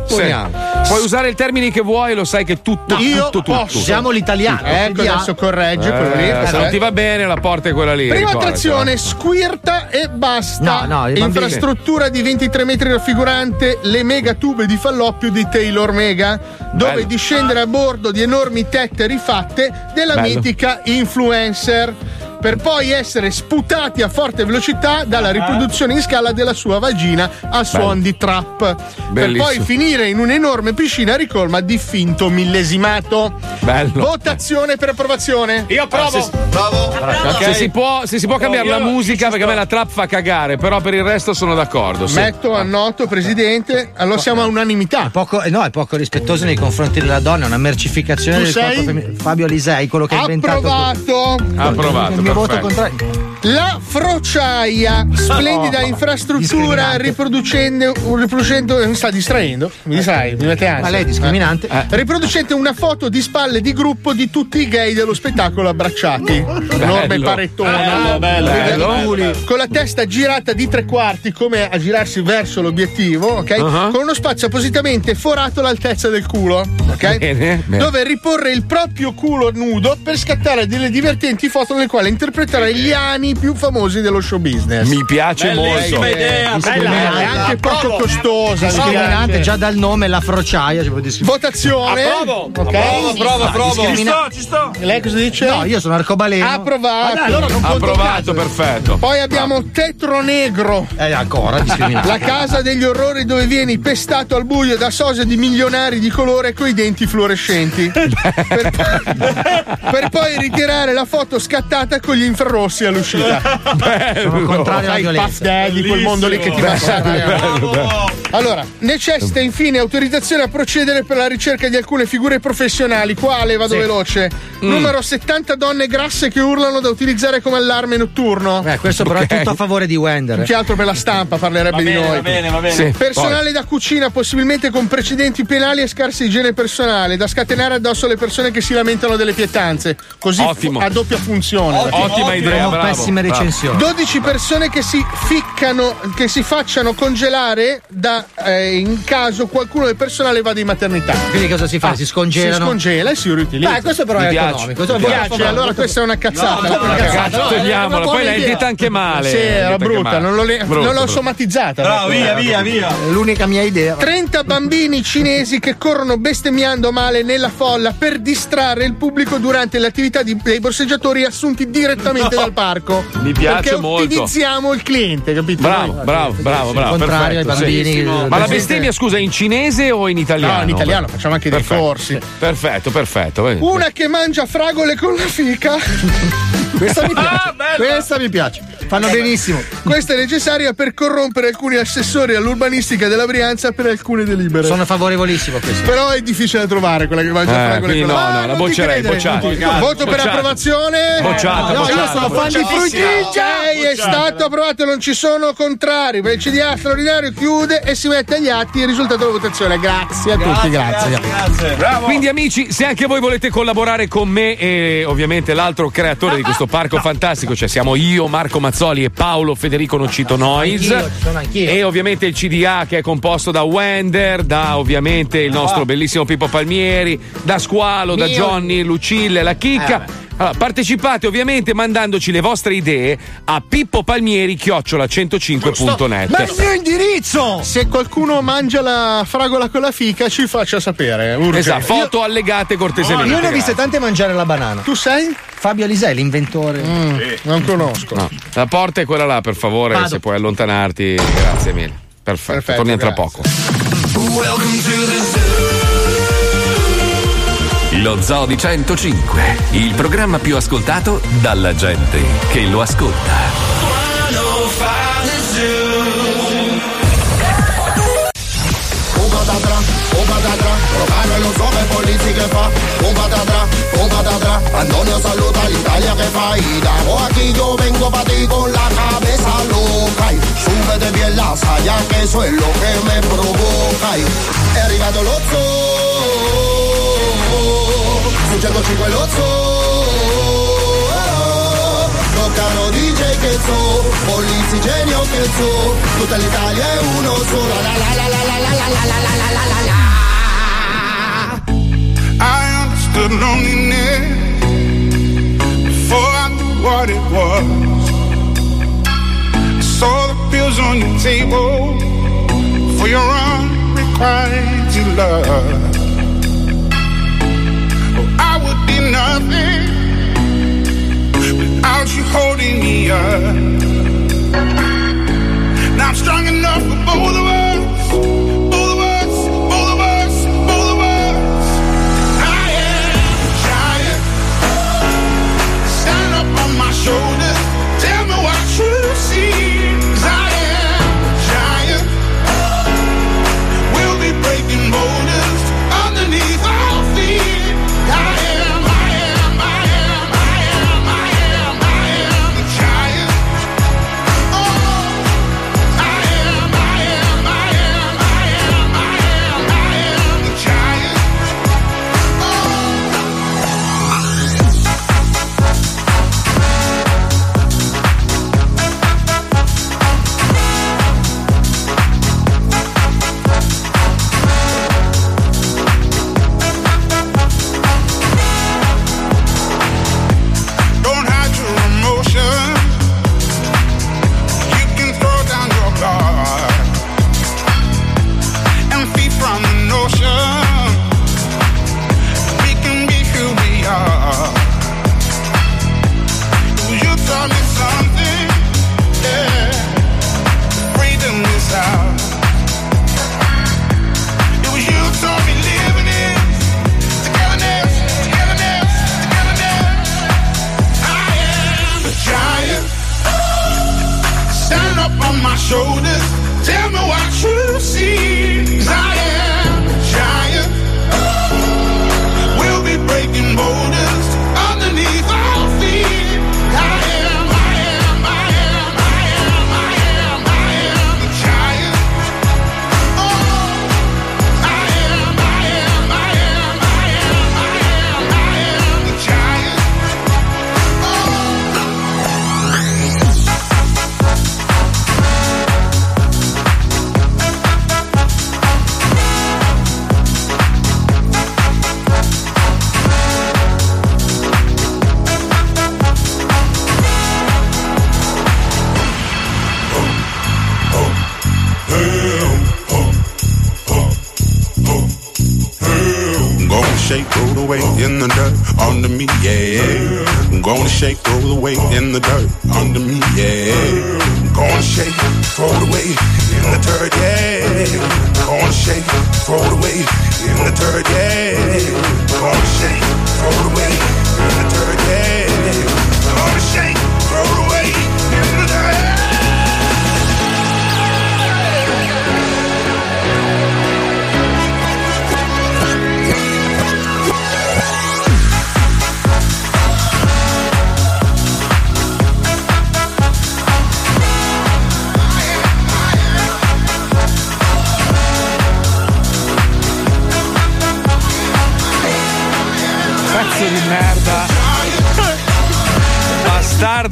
Puoi usare i termini che vuoi, lo sai che tutto, Io tutto, tutto. posso. Usiamo l'italiano. Ecco, CDA. adesso corregge quello lì. Eh, se non ti va bene, la porta è quella lì. Prima ricordati. attrazione, squirta e basta. No, no, bambini- Infrastruttura di 23 metri raffigurante le megatube di falloppio di Taylor Mega, dove Bello. discendere a bordo di enormi tette rifatte della Bello. mitica influencer. Per poi essere sputati a forte velocità dalla riproduzione in scala della sua vagina a suon di trap. Per Bellissimo. poi finire in un'enorme piscina ricolma di finto millesimato. Bello. Votazione per approvazione. Io provo. Ok. Se, si può, se si può cambiare la musica, perché a me la trap fa cagare, però per il resto sono d'accordo. sì. Metto a noto, presidente. Allora siamo a unanimità. Poco, eh, no, è poco rispettoso nei confronti della donna, è una mercificazione Tu del sei? corpo femminile. Fabio Alisei, quello che ha inventato. Approvato. Approvato, voto contrario. La frociaia, splendida Oh, infrastruttura riproducendo, riproducendo mi sta distraendo, mi distrai, mi mette ansia. Ma lei è discriminante. Eh. Riproducente una foto di spalle di gruppo di tutti i gay dello spettacolo abbracciati. Enorme parettona. Bello, bello, Con- bello. Con la testa girata di tre quarti, come a girarsi verso l'obiettivo, ok? Uh-huh. Con uno spazio appositamente forato all'altezza del culo, ok? Bene, bene. Dove riporre il proprio culo nudo per scattare delle divertenti foto nelle quali interpretare gli ani più famosi dello show business. Mi piace Bellissima molto. idea, bella. È anche poco costosa. mi Discriminante già dal nome, la frociaia. Votazione. Approvo. Ok. Approvo, approvo, approvo. Ci sto, ci sto. Lei cosa dice? No, io sono arcobaleno. Approvato. Ah, allora Approvato, perfetto. Poi abbiamo Tetro Negro. Eh, ancora discriminato. La casa degli orrori dove vieni pestato al buio da sosia di milionari di colore coi denti fluorescenti. per, per poi ritirare la foto scattata con gli infrarossi all'uscita. Sono contrario alla Sai, violenza. Puff Daddy, quel mondo lì che ti massacra. Allora, necessita infine autorizzazione a procedere per la ricerca di alcune figure professionali. Quale? Vado veloce. Mm. Numero 70 donne grasse che urlano da utilizzare come allarme notturno. Eh, questo però è tutto a favore di Wender. Più che altro per la stampa parlerebbe Va di bene, noi. va bene, va bene. Sì, Personale da cucina, possibilmente con precedenti penali e scarsa igiene personale, da scatenare addosso alle persone che si lamentano delle pietanze. Così Ottimo. fu- a doppia funzione. Ottima idea, Sono bravo. pessime bravo. recensioni. 12 persone che si ficcano, che si facciano congelare da, eh, in caso qualcuno del personale vada in maternità. Quindi cosa si fa? si Si scongelano? scongela e si riutilizza. Beh, questo però Mi è piace. economico. Mi buono. piace, allora questa è una cazzata. No, una Cazzo, no, è togliamola. Poi l'hai idea. detta anche male. Sì, era brutta, non l'ho, le- Brutta, non l'ho brutta. somatizzata. Bravo, via, via, via. L'unica mia idea. 30 bambini cinesi che corrono bestemmiando male nella folla per distrarre il pubblico durante le attività di- dei borseggiatori assunti direttamente dal parco. Mi piace Perché molto. ottimizziamo il cliente, capito? Bravo, Noi- bravo, bravo, bravo. contrario ai perfetto, bambini. sì. eh, Ma la bestemmia, scusa, in cinese o in italiano? No, in italiano, facciamo anche dei Perfetto. corsi. Perfetto, perfetto. Una che mangia fragole con la fica. Questa mi piace. Ah. Questa mi piace. Fanno benissimo. Questa è necessaria per corrompere alcuni assessori all'urbanistica della Brianza per alcune delibere. Sono favorevolissimo a questo. Però è difficile da trovare quella che mangia Eh, fragole con la no, no, Ah, la non ti boccerei, credere, bocciata. non ti- Voto per Bocciata. approvazione. Bocciata, No, io sono fan di fruttiglia. Lei è stato approvato, non ci sono contrari. Per il CDA straordinario chiude e si mette agli atti il risultato della votazione. Grazie a tutti, grazie. Quindi amici, se anche voi volete collaborare con me e ovviamente l'altro creatore di questo parco fantastico, cioè siamo io, Marco Mazzoli e Paolo Federico Nocito Nois. Anch'io, ci sono anch'io. E ovviamente il CDA che è composto da Wender, da ovviamente il nostro Ah. bellissimo Pippo Palmieri, da Squalo, da Mio. Johnny, Lucille, la Chicca. Eh, allora, partecipate ovviamente mandandoci le vostre idee a pippopalmieri-105.net. Ma il mio indirizzo! Se qualcuno mangia la fragola con la fica, ci faccia sapere. urgente. Esatto, foto allegate cortesemente. Io ne ho viste tante mangiare la banana. Tu sei? Fabio Alisei, l'inventore. Non conosco. No, la porta è quella là, per favore, Vado. se puoi allontanarti. Grazie mille. Perfetto, Perfetto, torniamo tra poco. Lo Zoo di 105, il programma più ascoltato dalla gente che lo ascolta. Rocano lo so che politica fa. Un patatra, un patatra, Antonio saluta l'Italia che fa Y damos aquí yo vengo pa' ti con la cabeza loca y Súbete bien la saya que eso es lo que me provoca y arrivato lo zoo 105 lo zoo Toccano DJ che so Polizzi genio che so Tutta l'Italia è uno solo La la la la la la la la la la la la la I understood loneliness before I knew what it was. I saw the pills on your table for your unrequited love. Be without you holding me up. Now I'm strong enough for. I am a giant. Stand up on my shoulders.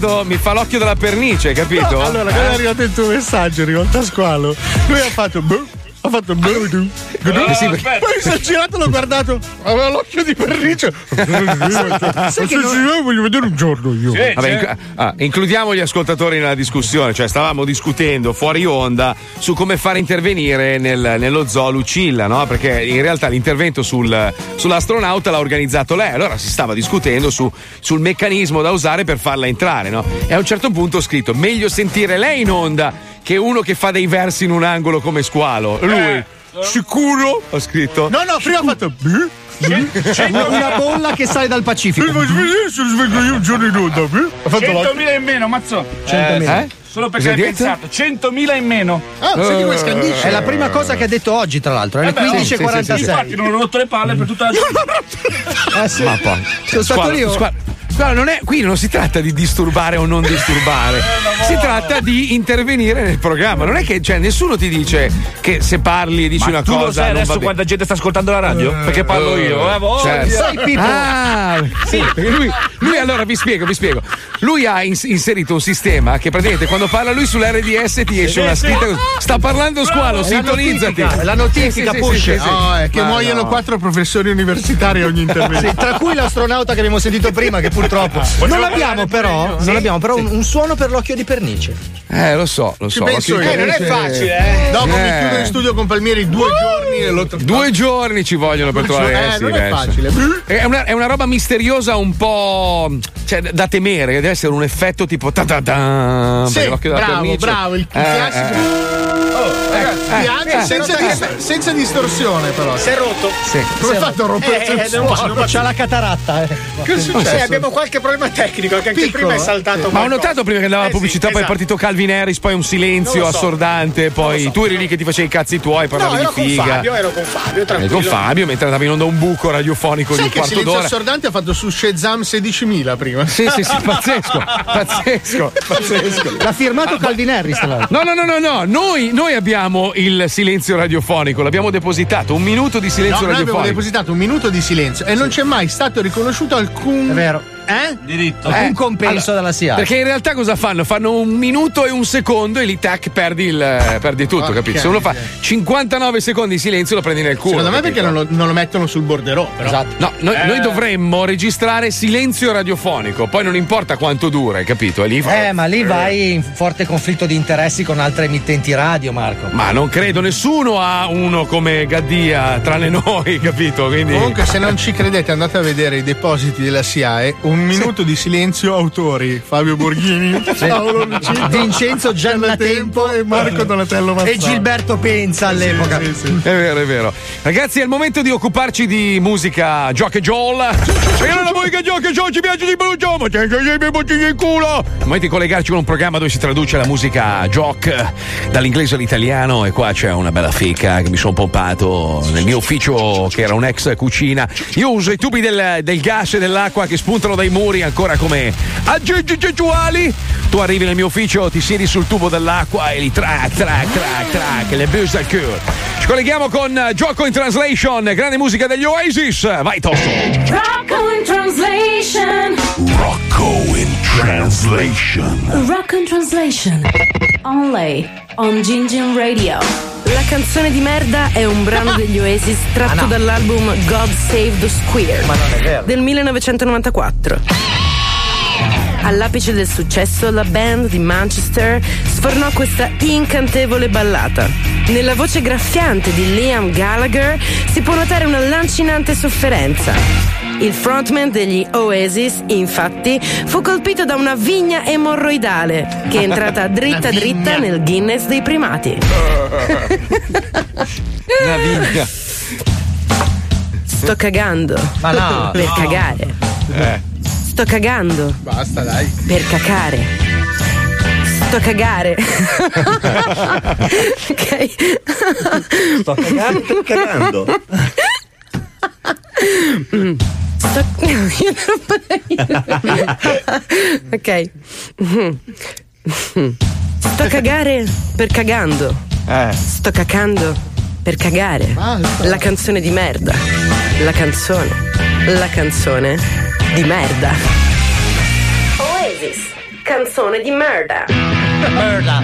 Bastardo, mi fa l'occhio della pernice, capito? No, allora, quando Eh? è arrivato il tuo messaggio, rivolto a squalo, lui ha fatto. "Boh", Ha fatto. "Boh, du, du, du". Eh, sì, perché- Poi si è girato, l'ho guardato. Aveva l'occhio di pernice. Sai che non- voglio vedere un giorno io. Vabbè, inc- ah, includiamo gli ascoltatori nella discussione, cioè stavamo discutendo fuori onda su come fare intervenire nel- nello zoo Lucilla, no? Perché in realtà l'intervento sul- sull'astronauta l'ha organizzato lei, allora si stava discutendo su- sul meccanismo da usare per farla entrare, no? E a un certo punto ho scritto: meglio sentire lei in onda che uno che fa dei versi in un angolo come squalo. Lui, sicuro? Ho scritto. No, no, prima ha fatto. "Boh, Una, bolla che sale dal Pacifico. Se lo sveglo io un giorno in onda. "Boh". Ha fatto la- 100.000 in meno, mazzo. 100.000. Eh? Solo perché hai pensato, 100.000 in meno. Ah, senti come scandisce. È la prima cosa che ha detto oggi, tra l'altro. È le Eh beh, 15.46. Infatti non ho rotto le palle per tutta la giornata. Ah, sì. Ma poi. Sono stato Squalo, io. squalo- squalo, non è- qui non si tratta di disturbare o non disturbare, si tratta di intervenire nel programma. Non è che cioè, nessuno ti dice che se parli e dici Ma una tu cosa. lo sai adesso quanta gente sta ascoltando la radio? Perché parlo io, eh. Certo. Ah, sì, perché lui, lui allora vi spiego, vi spiego. Lui ha ins- inserito un sistema che praticamente quando parla lui sull'RDS ti esce una scritta. Sta parlando squalo, la sintonizzati. notifica, la notifica, Sì, sì, sì, è che Ma muoiono no. quattro professori universitari a ogni intervento. Sì, tra cui l'astronauta che abbiamo sentito prima, che purtroppo. Non abbiamo però, non abbiamo però un, un suono per l'occhio di pernice. Eh, lo so, lo Ci so. penso io. Eh, non è facile, eh. Dopo mi Eh. chiudo in studio con Palmieri due giorni e lo Due giorni ci vogliono per Due trovare eh, eh, sì, non è facile. È una, è una roba misteriosa un po' cioè, da temere, deve essere un effetto tipo ta ta ta Sì, bravo, bravo, il Eh, classico. eh. Oh, ragazzi, eh, eh. senza, dis- senza distorsione, però. Si è rotto. Sì. Come hai fatto a rompersi Eh, il eh, non suono? non posso- C'ha la cataratta, eh. Che è Sì, successo? abbiamo qualche problema tecnico che anche Piccolo, prima è saltato. Ma ho notato prima che andava la Eh sì, pubblicità, poi è esatto. partito Calvin Harris, poi un silenzio so. assordante, poi tu eri lì che ti facevi i cazzi tuoi, parlavi No, ero di con figa. Fabio, ero con Fabio, tranquillo. con Fabio mentre andava in onda un buco radiofonico di Sai un che quarto silenzio d'ora. assordante ha fatto su Shazam 16.000 prima? Sì, sì, sì, pazzesco, pazzesco, pazzesco. L'ha firmato Calvin Harris, tra l'altro. No, no, no, no, no. Noi, noi abbiamo il silenzio radiofonico, l'abbiamo depositato, un minuto di No, silenzio noi abbiamo radiofonico. depositato un minuto di silenzio e non c'è mai stato riconosciuto alcun. È vero. Eh? Diritto. Eh, compenso allora, dalla SIA. Perché in realtà cosa fanno? Fanno un minuto e un secondo e lì tac perdi, il, perdi tutto, Porca capito? Se uno fa 59 secondi di silenzio lo prendi nel culo. Secondo me capito? perché non lo, non lo mettono sul borderò, però. Esatto. No, noi, Eh. noi dovremmo registrare silenzio radiofonico, poi non importa quanto dura, hai capito? Lì fa- Eh, ma lì vai in forte conflitto di interessi con altre emittenti radio, Marco. Ma non credo, nessuno ha uno come Gaddia tranne noi, capito? Quindi. Comunque, se non ci credete, andate a vedere i depositi della SIAE. Un minuto di silenzio, autori Fabio Borghini, Paolo Lucito, Vincenzo Giannatempo e Marco Donatello Mazzoni. e Gilberto Penza all'epoca. È vero, è vero. Ragazzi, è il momento di occuparci di musica Jock e Joel. E non la musica Jock e Joel ci piace di Brucio, ma c'è sempre bottiglie in culo. È il momento di collegarci con un programma dove si traduce la musica Jock dall'inglese all'italiano. E qua c'è una bella fica che mi sono pompato nel mio ufficio, che era un'ex cucina. Io uso i tubi del, del gas e dell'acqua che spuntano dai muri ancora come aggeggeggeguali. Tu arrivi nel mio ufficio, ti siedi sul tubo dell'acqua e li track, track, track, track, le buse al culo. Ci colleghiamo con eh, Gioco in Translation, grande musica degli Oasis. Vai, Tosto. Rocco in translation. Rocco in translation. Rocco in translation. Only on Gingin Radio. La canzone di merda è un brano degli Oasis tratto dall'album God Save the Square del 1994. All'apice del successo, la band di Manchester sfornò questa incantevole ballata. Nella voce graffiante di Liam Gallagher si può notare una lancinante sofferenza. Il frontman degli Oasis, infatti, fu colpito da una vigna emorroidale che è entrata dritta dritta nel Guinness dei primati. Una vigna. Sto cagando. Ma no. Per No. cagare. Eh. Sto cagando. Basta, dai. Per cacare. Sto cagare. ok. Sto cagando per cagando. Mm. Sto... Ok. Sto cagare per cagando. Eh. Sto cacando per cagare. La canzone di merda. La canzone. La canzone di merda. Oasis. Canzone di merda. Merda.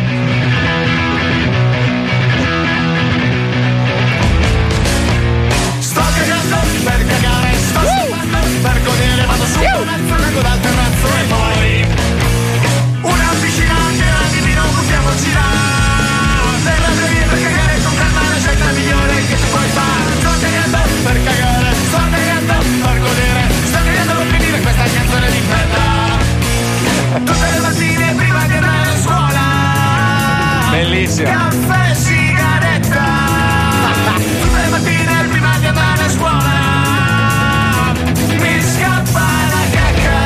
Sto cagando per cagare, sto schifando per godere, vado su un mezzo, vengo dal terrazzo e poi Tutte le mattine prima di andare a scuola. Bellissima. Caffè, sigaretta. Tutte le mattine prima di andare a scuola. Mi scappa la cacca.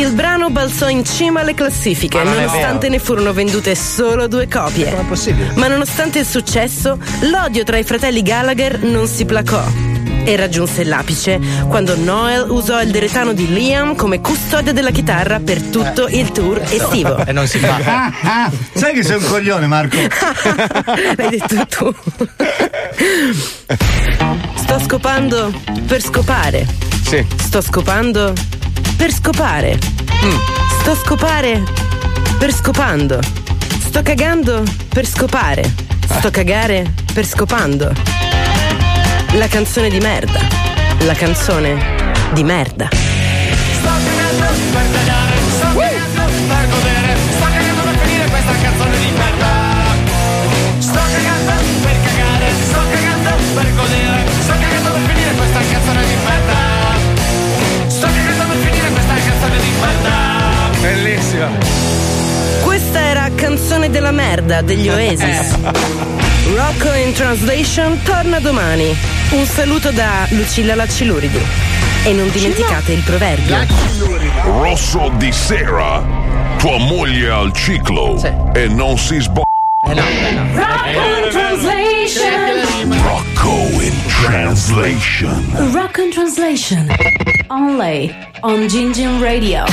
Il brano balzò in cima alle classifiche, non nonostante ne furono vendute solo due copie. Ma nonostante il successo, l'odio tra i fratelli Gallagher non si placò. E raggiunse l'apice quando Noel usò il deretano di Liam come custode della chitarra per tutto il tour estivo. E non si fa. Ah, ah, sai che sei un coglione, Marco? L'hai detto tu. Sto scopando per scopare. Sì. Sto scopando per scopare. Sto scopare per scopando. Sto cagando per scopare. Sto cagare per scopando. La canzone di merda. La canzone di merda. Sto cagando per cagare, sto cagando per godere, sto cagando per finire questa canzone di merda. Sto cagando per cagare, sto cagando per godere, sto cagando per finire questa canzone di merda. Sto cagando per finire questa canzone di merda. Bellissima. Questa era Canzone della merda degli Oasis. Rocco in Translation torna domani. Un saluto da Lucilla Lacciluridi. E non dimenticate il proverbio. Rosso di sera, tua moglie al ciclo e non si sbaglia. Rock on translation. Rocco in translation. Rock on translation. Only on Gingin Radio.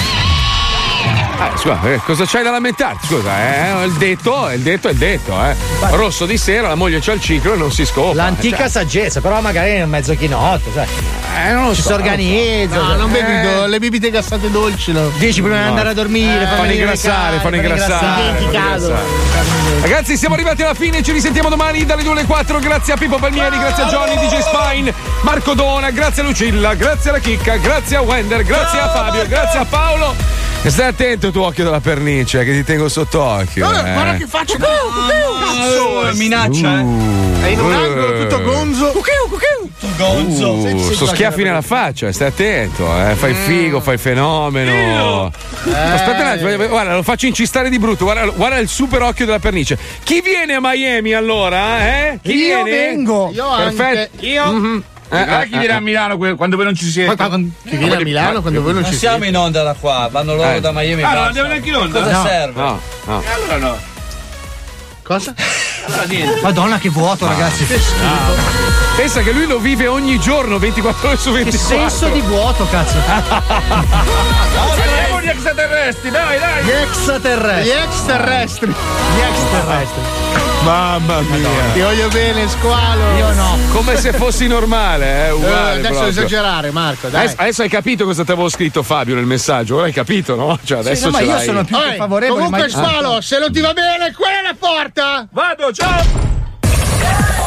Ah, scusa, eh, cosa c'hai da lamentarti? Scusa, eh, il detto, il detto è il detto, eh. Rosso di sera, la moglie c'ha il ciclo e non si scopa. L'antica Cioè, saggezza, però magari è mezzo chinotto, sai. Eh, non lo Ci so, si organizza. No, non bevi Eh. le bibite gassate dolci, no. Dieci prima di No. andare a dormire, Eh, fanno ingrassare, fanno ingrassare, Ragazzi, siamo arrivati alla fine, ci risentiamo domani dalle 2 alle 4. Grazie a Pippo Palmieri, grazie a Johnny, DJ Spine, Marco Dona, grazie a Lucilla, grazie alla Chicca, grazie a Wender, grazie a Fabio, grazie a Paolo. E stai attento tu, occhio della pernice, che ti tengo sott'occhio. Eh, eh. guarda che faccio. Cazzo, minaccia, È in un Uh. angolo tutto gonzo. Gonzo. Uh, sto schiaffi nella faccia, stai attento, eh. fai Mm. figo, fai fenomeno. Aspetta un attimo, guarda, lo faccio incistare di brutto. Guarda, guarda il super occhio della pernice. Chi viene a Miami allora? Eh? Chi Io viene? vengo. Io anche. Perfetto. Io? Mhm. Eh, Guarda eh, chi viene eh. a Milano que- quando voi non ci siete? Chi viene a Milano quando voi non Non ci siamo siete? in onda da qua, vanno loro Eh. da Miami. Ah, e non andiamo neanche in onda? Cosa No, serve? No, no. E allora no. Cosa? Allora niente. Madonna, che vuoto, ragazzi. Pensa che lui lo vive ogni giorno, 24 ore su Che 24. senso di vuoto, cazzo. Andiamo gli extraterrestri, dai, dai. Gli extraterrestri. Gli extraterrestri. Gli extraterrestri. Mamma mia. Ti voglio bene, squalo. Io no. Come se fossi normale, eh, Eh, uguale. adesso proprio. esagerare, Marco, dai. Adesso, adesso hai capito cosa ti avevo scritto Fabio nel messaggio, ora hai capito, no? Cioè adesso no, ma ce io l'hai. sono più Oi, favorevole. comunque, ma- squalo, se non ti va bene, quella è la porta. Vado, ciao.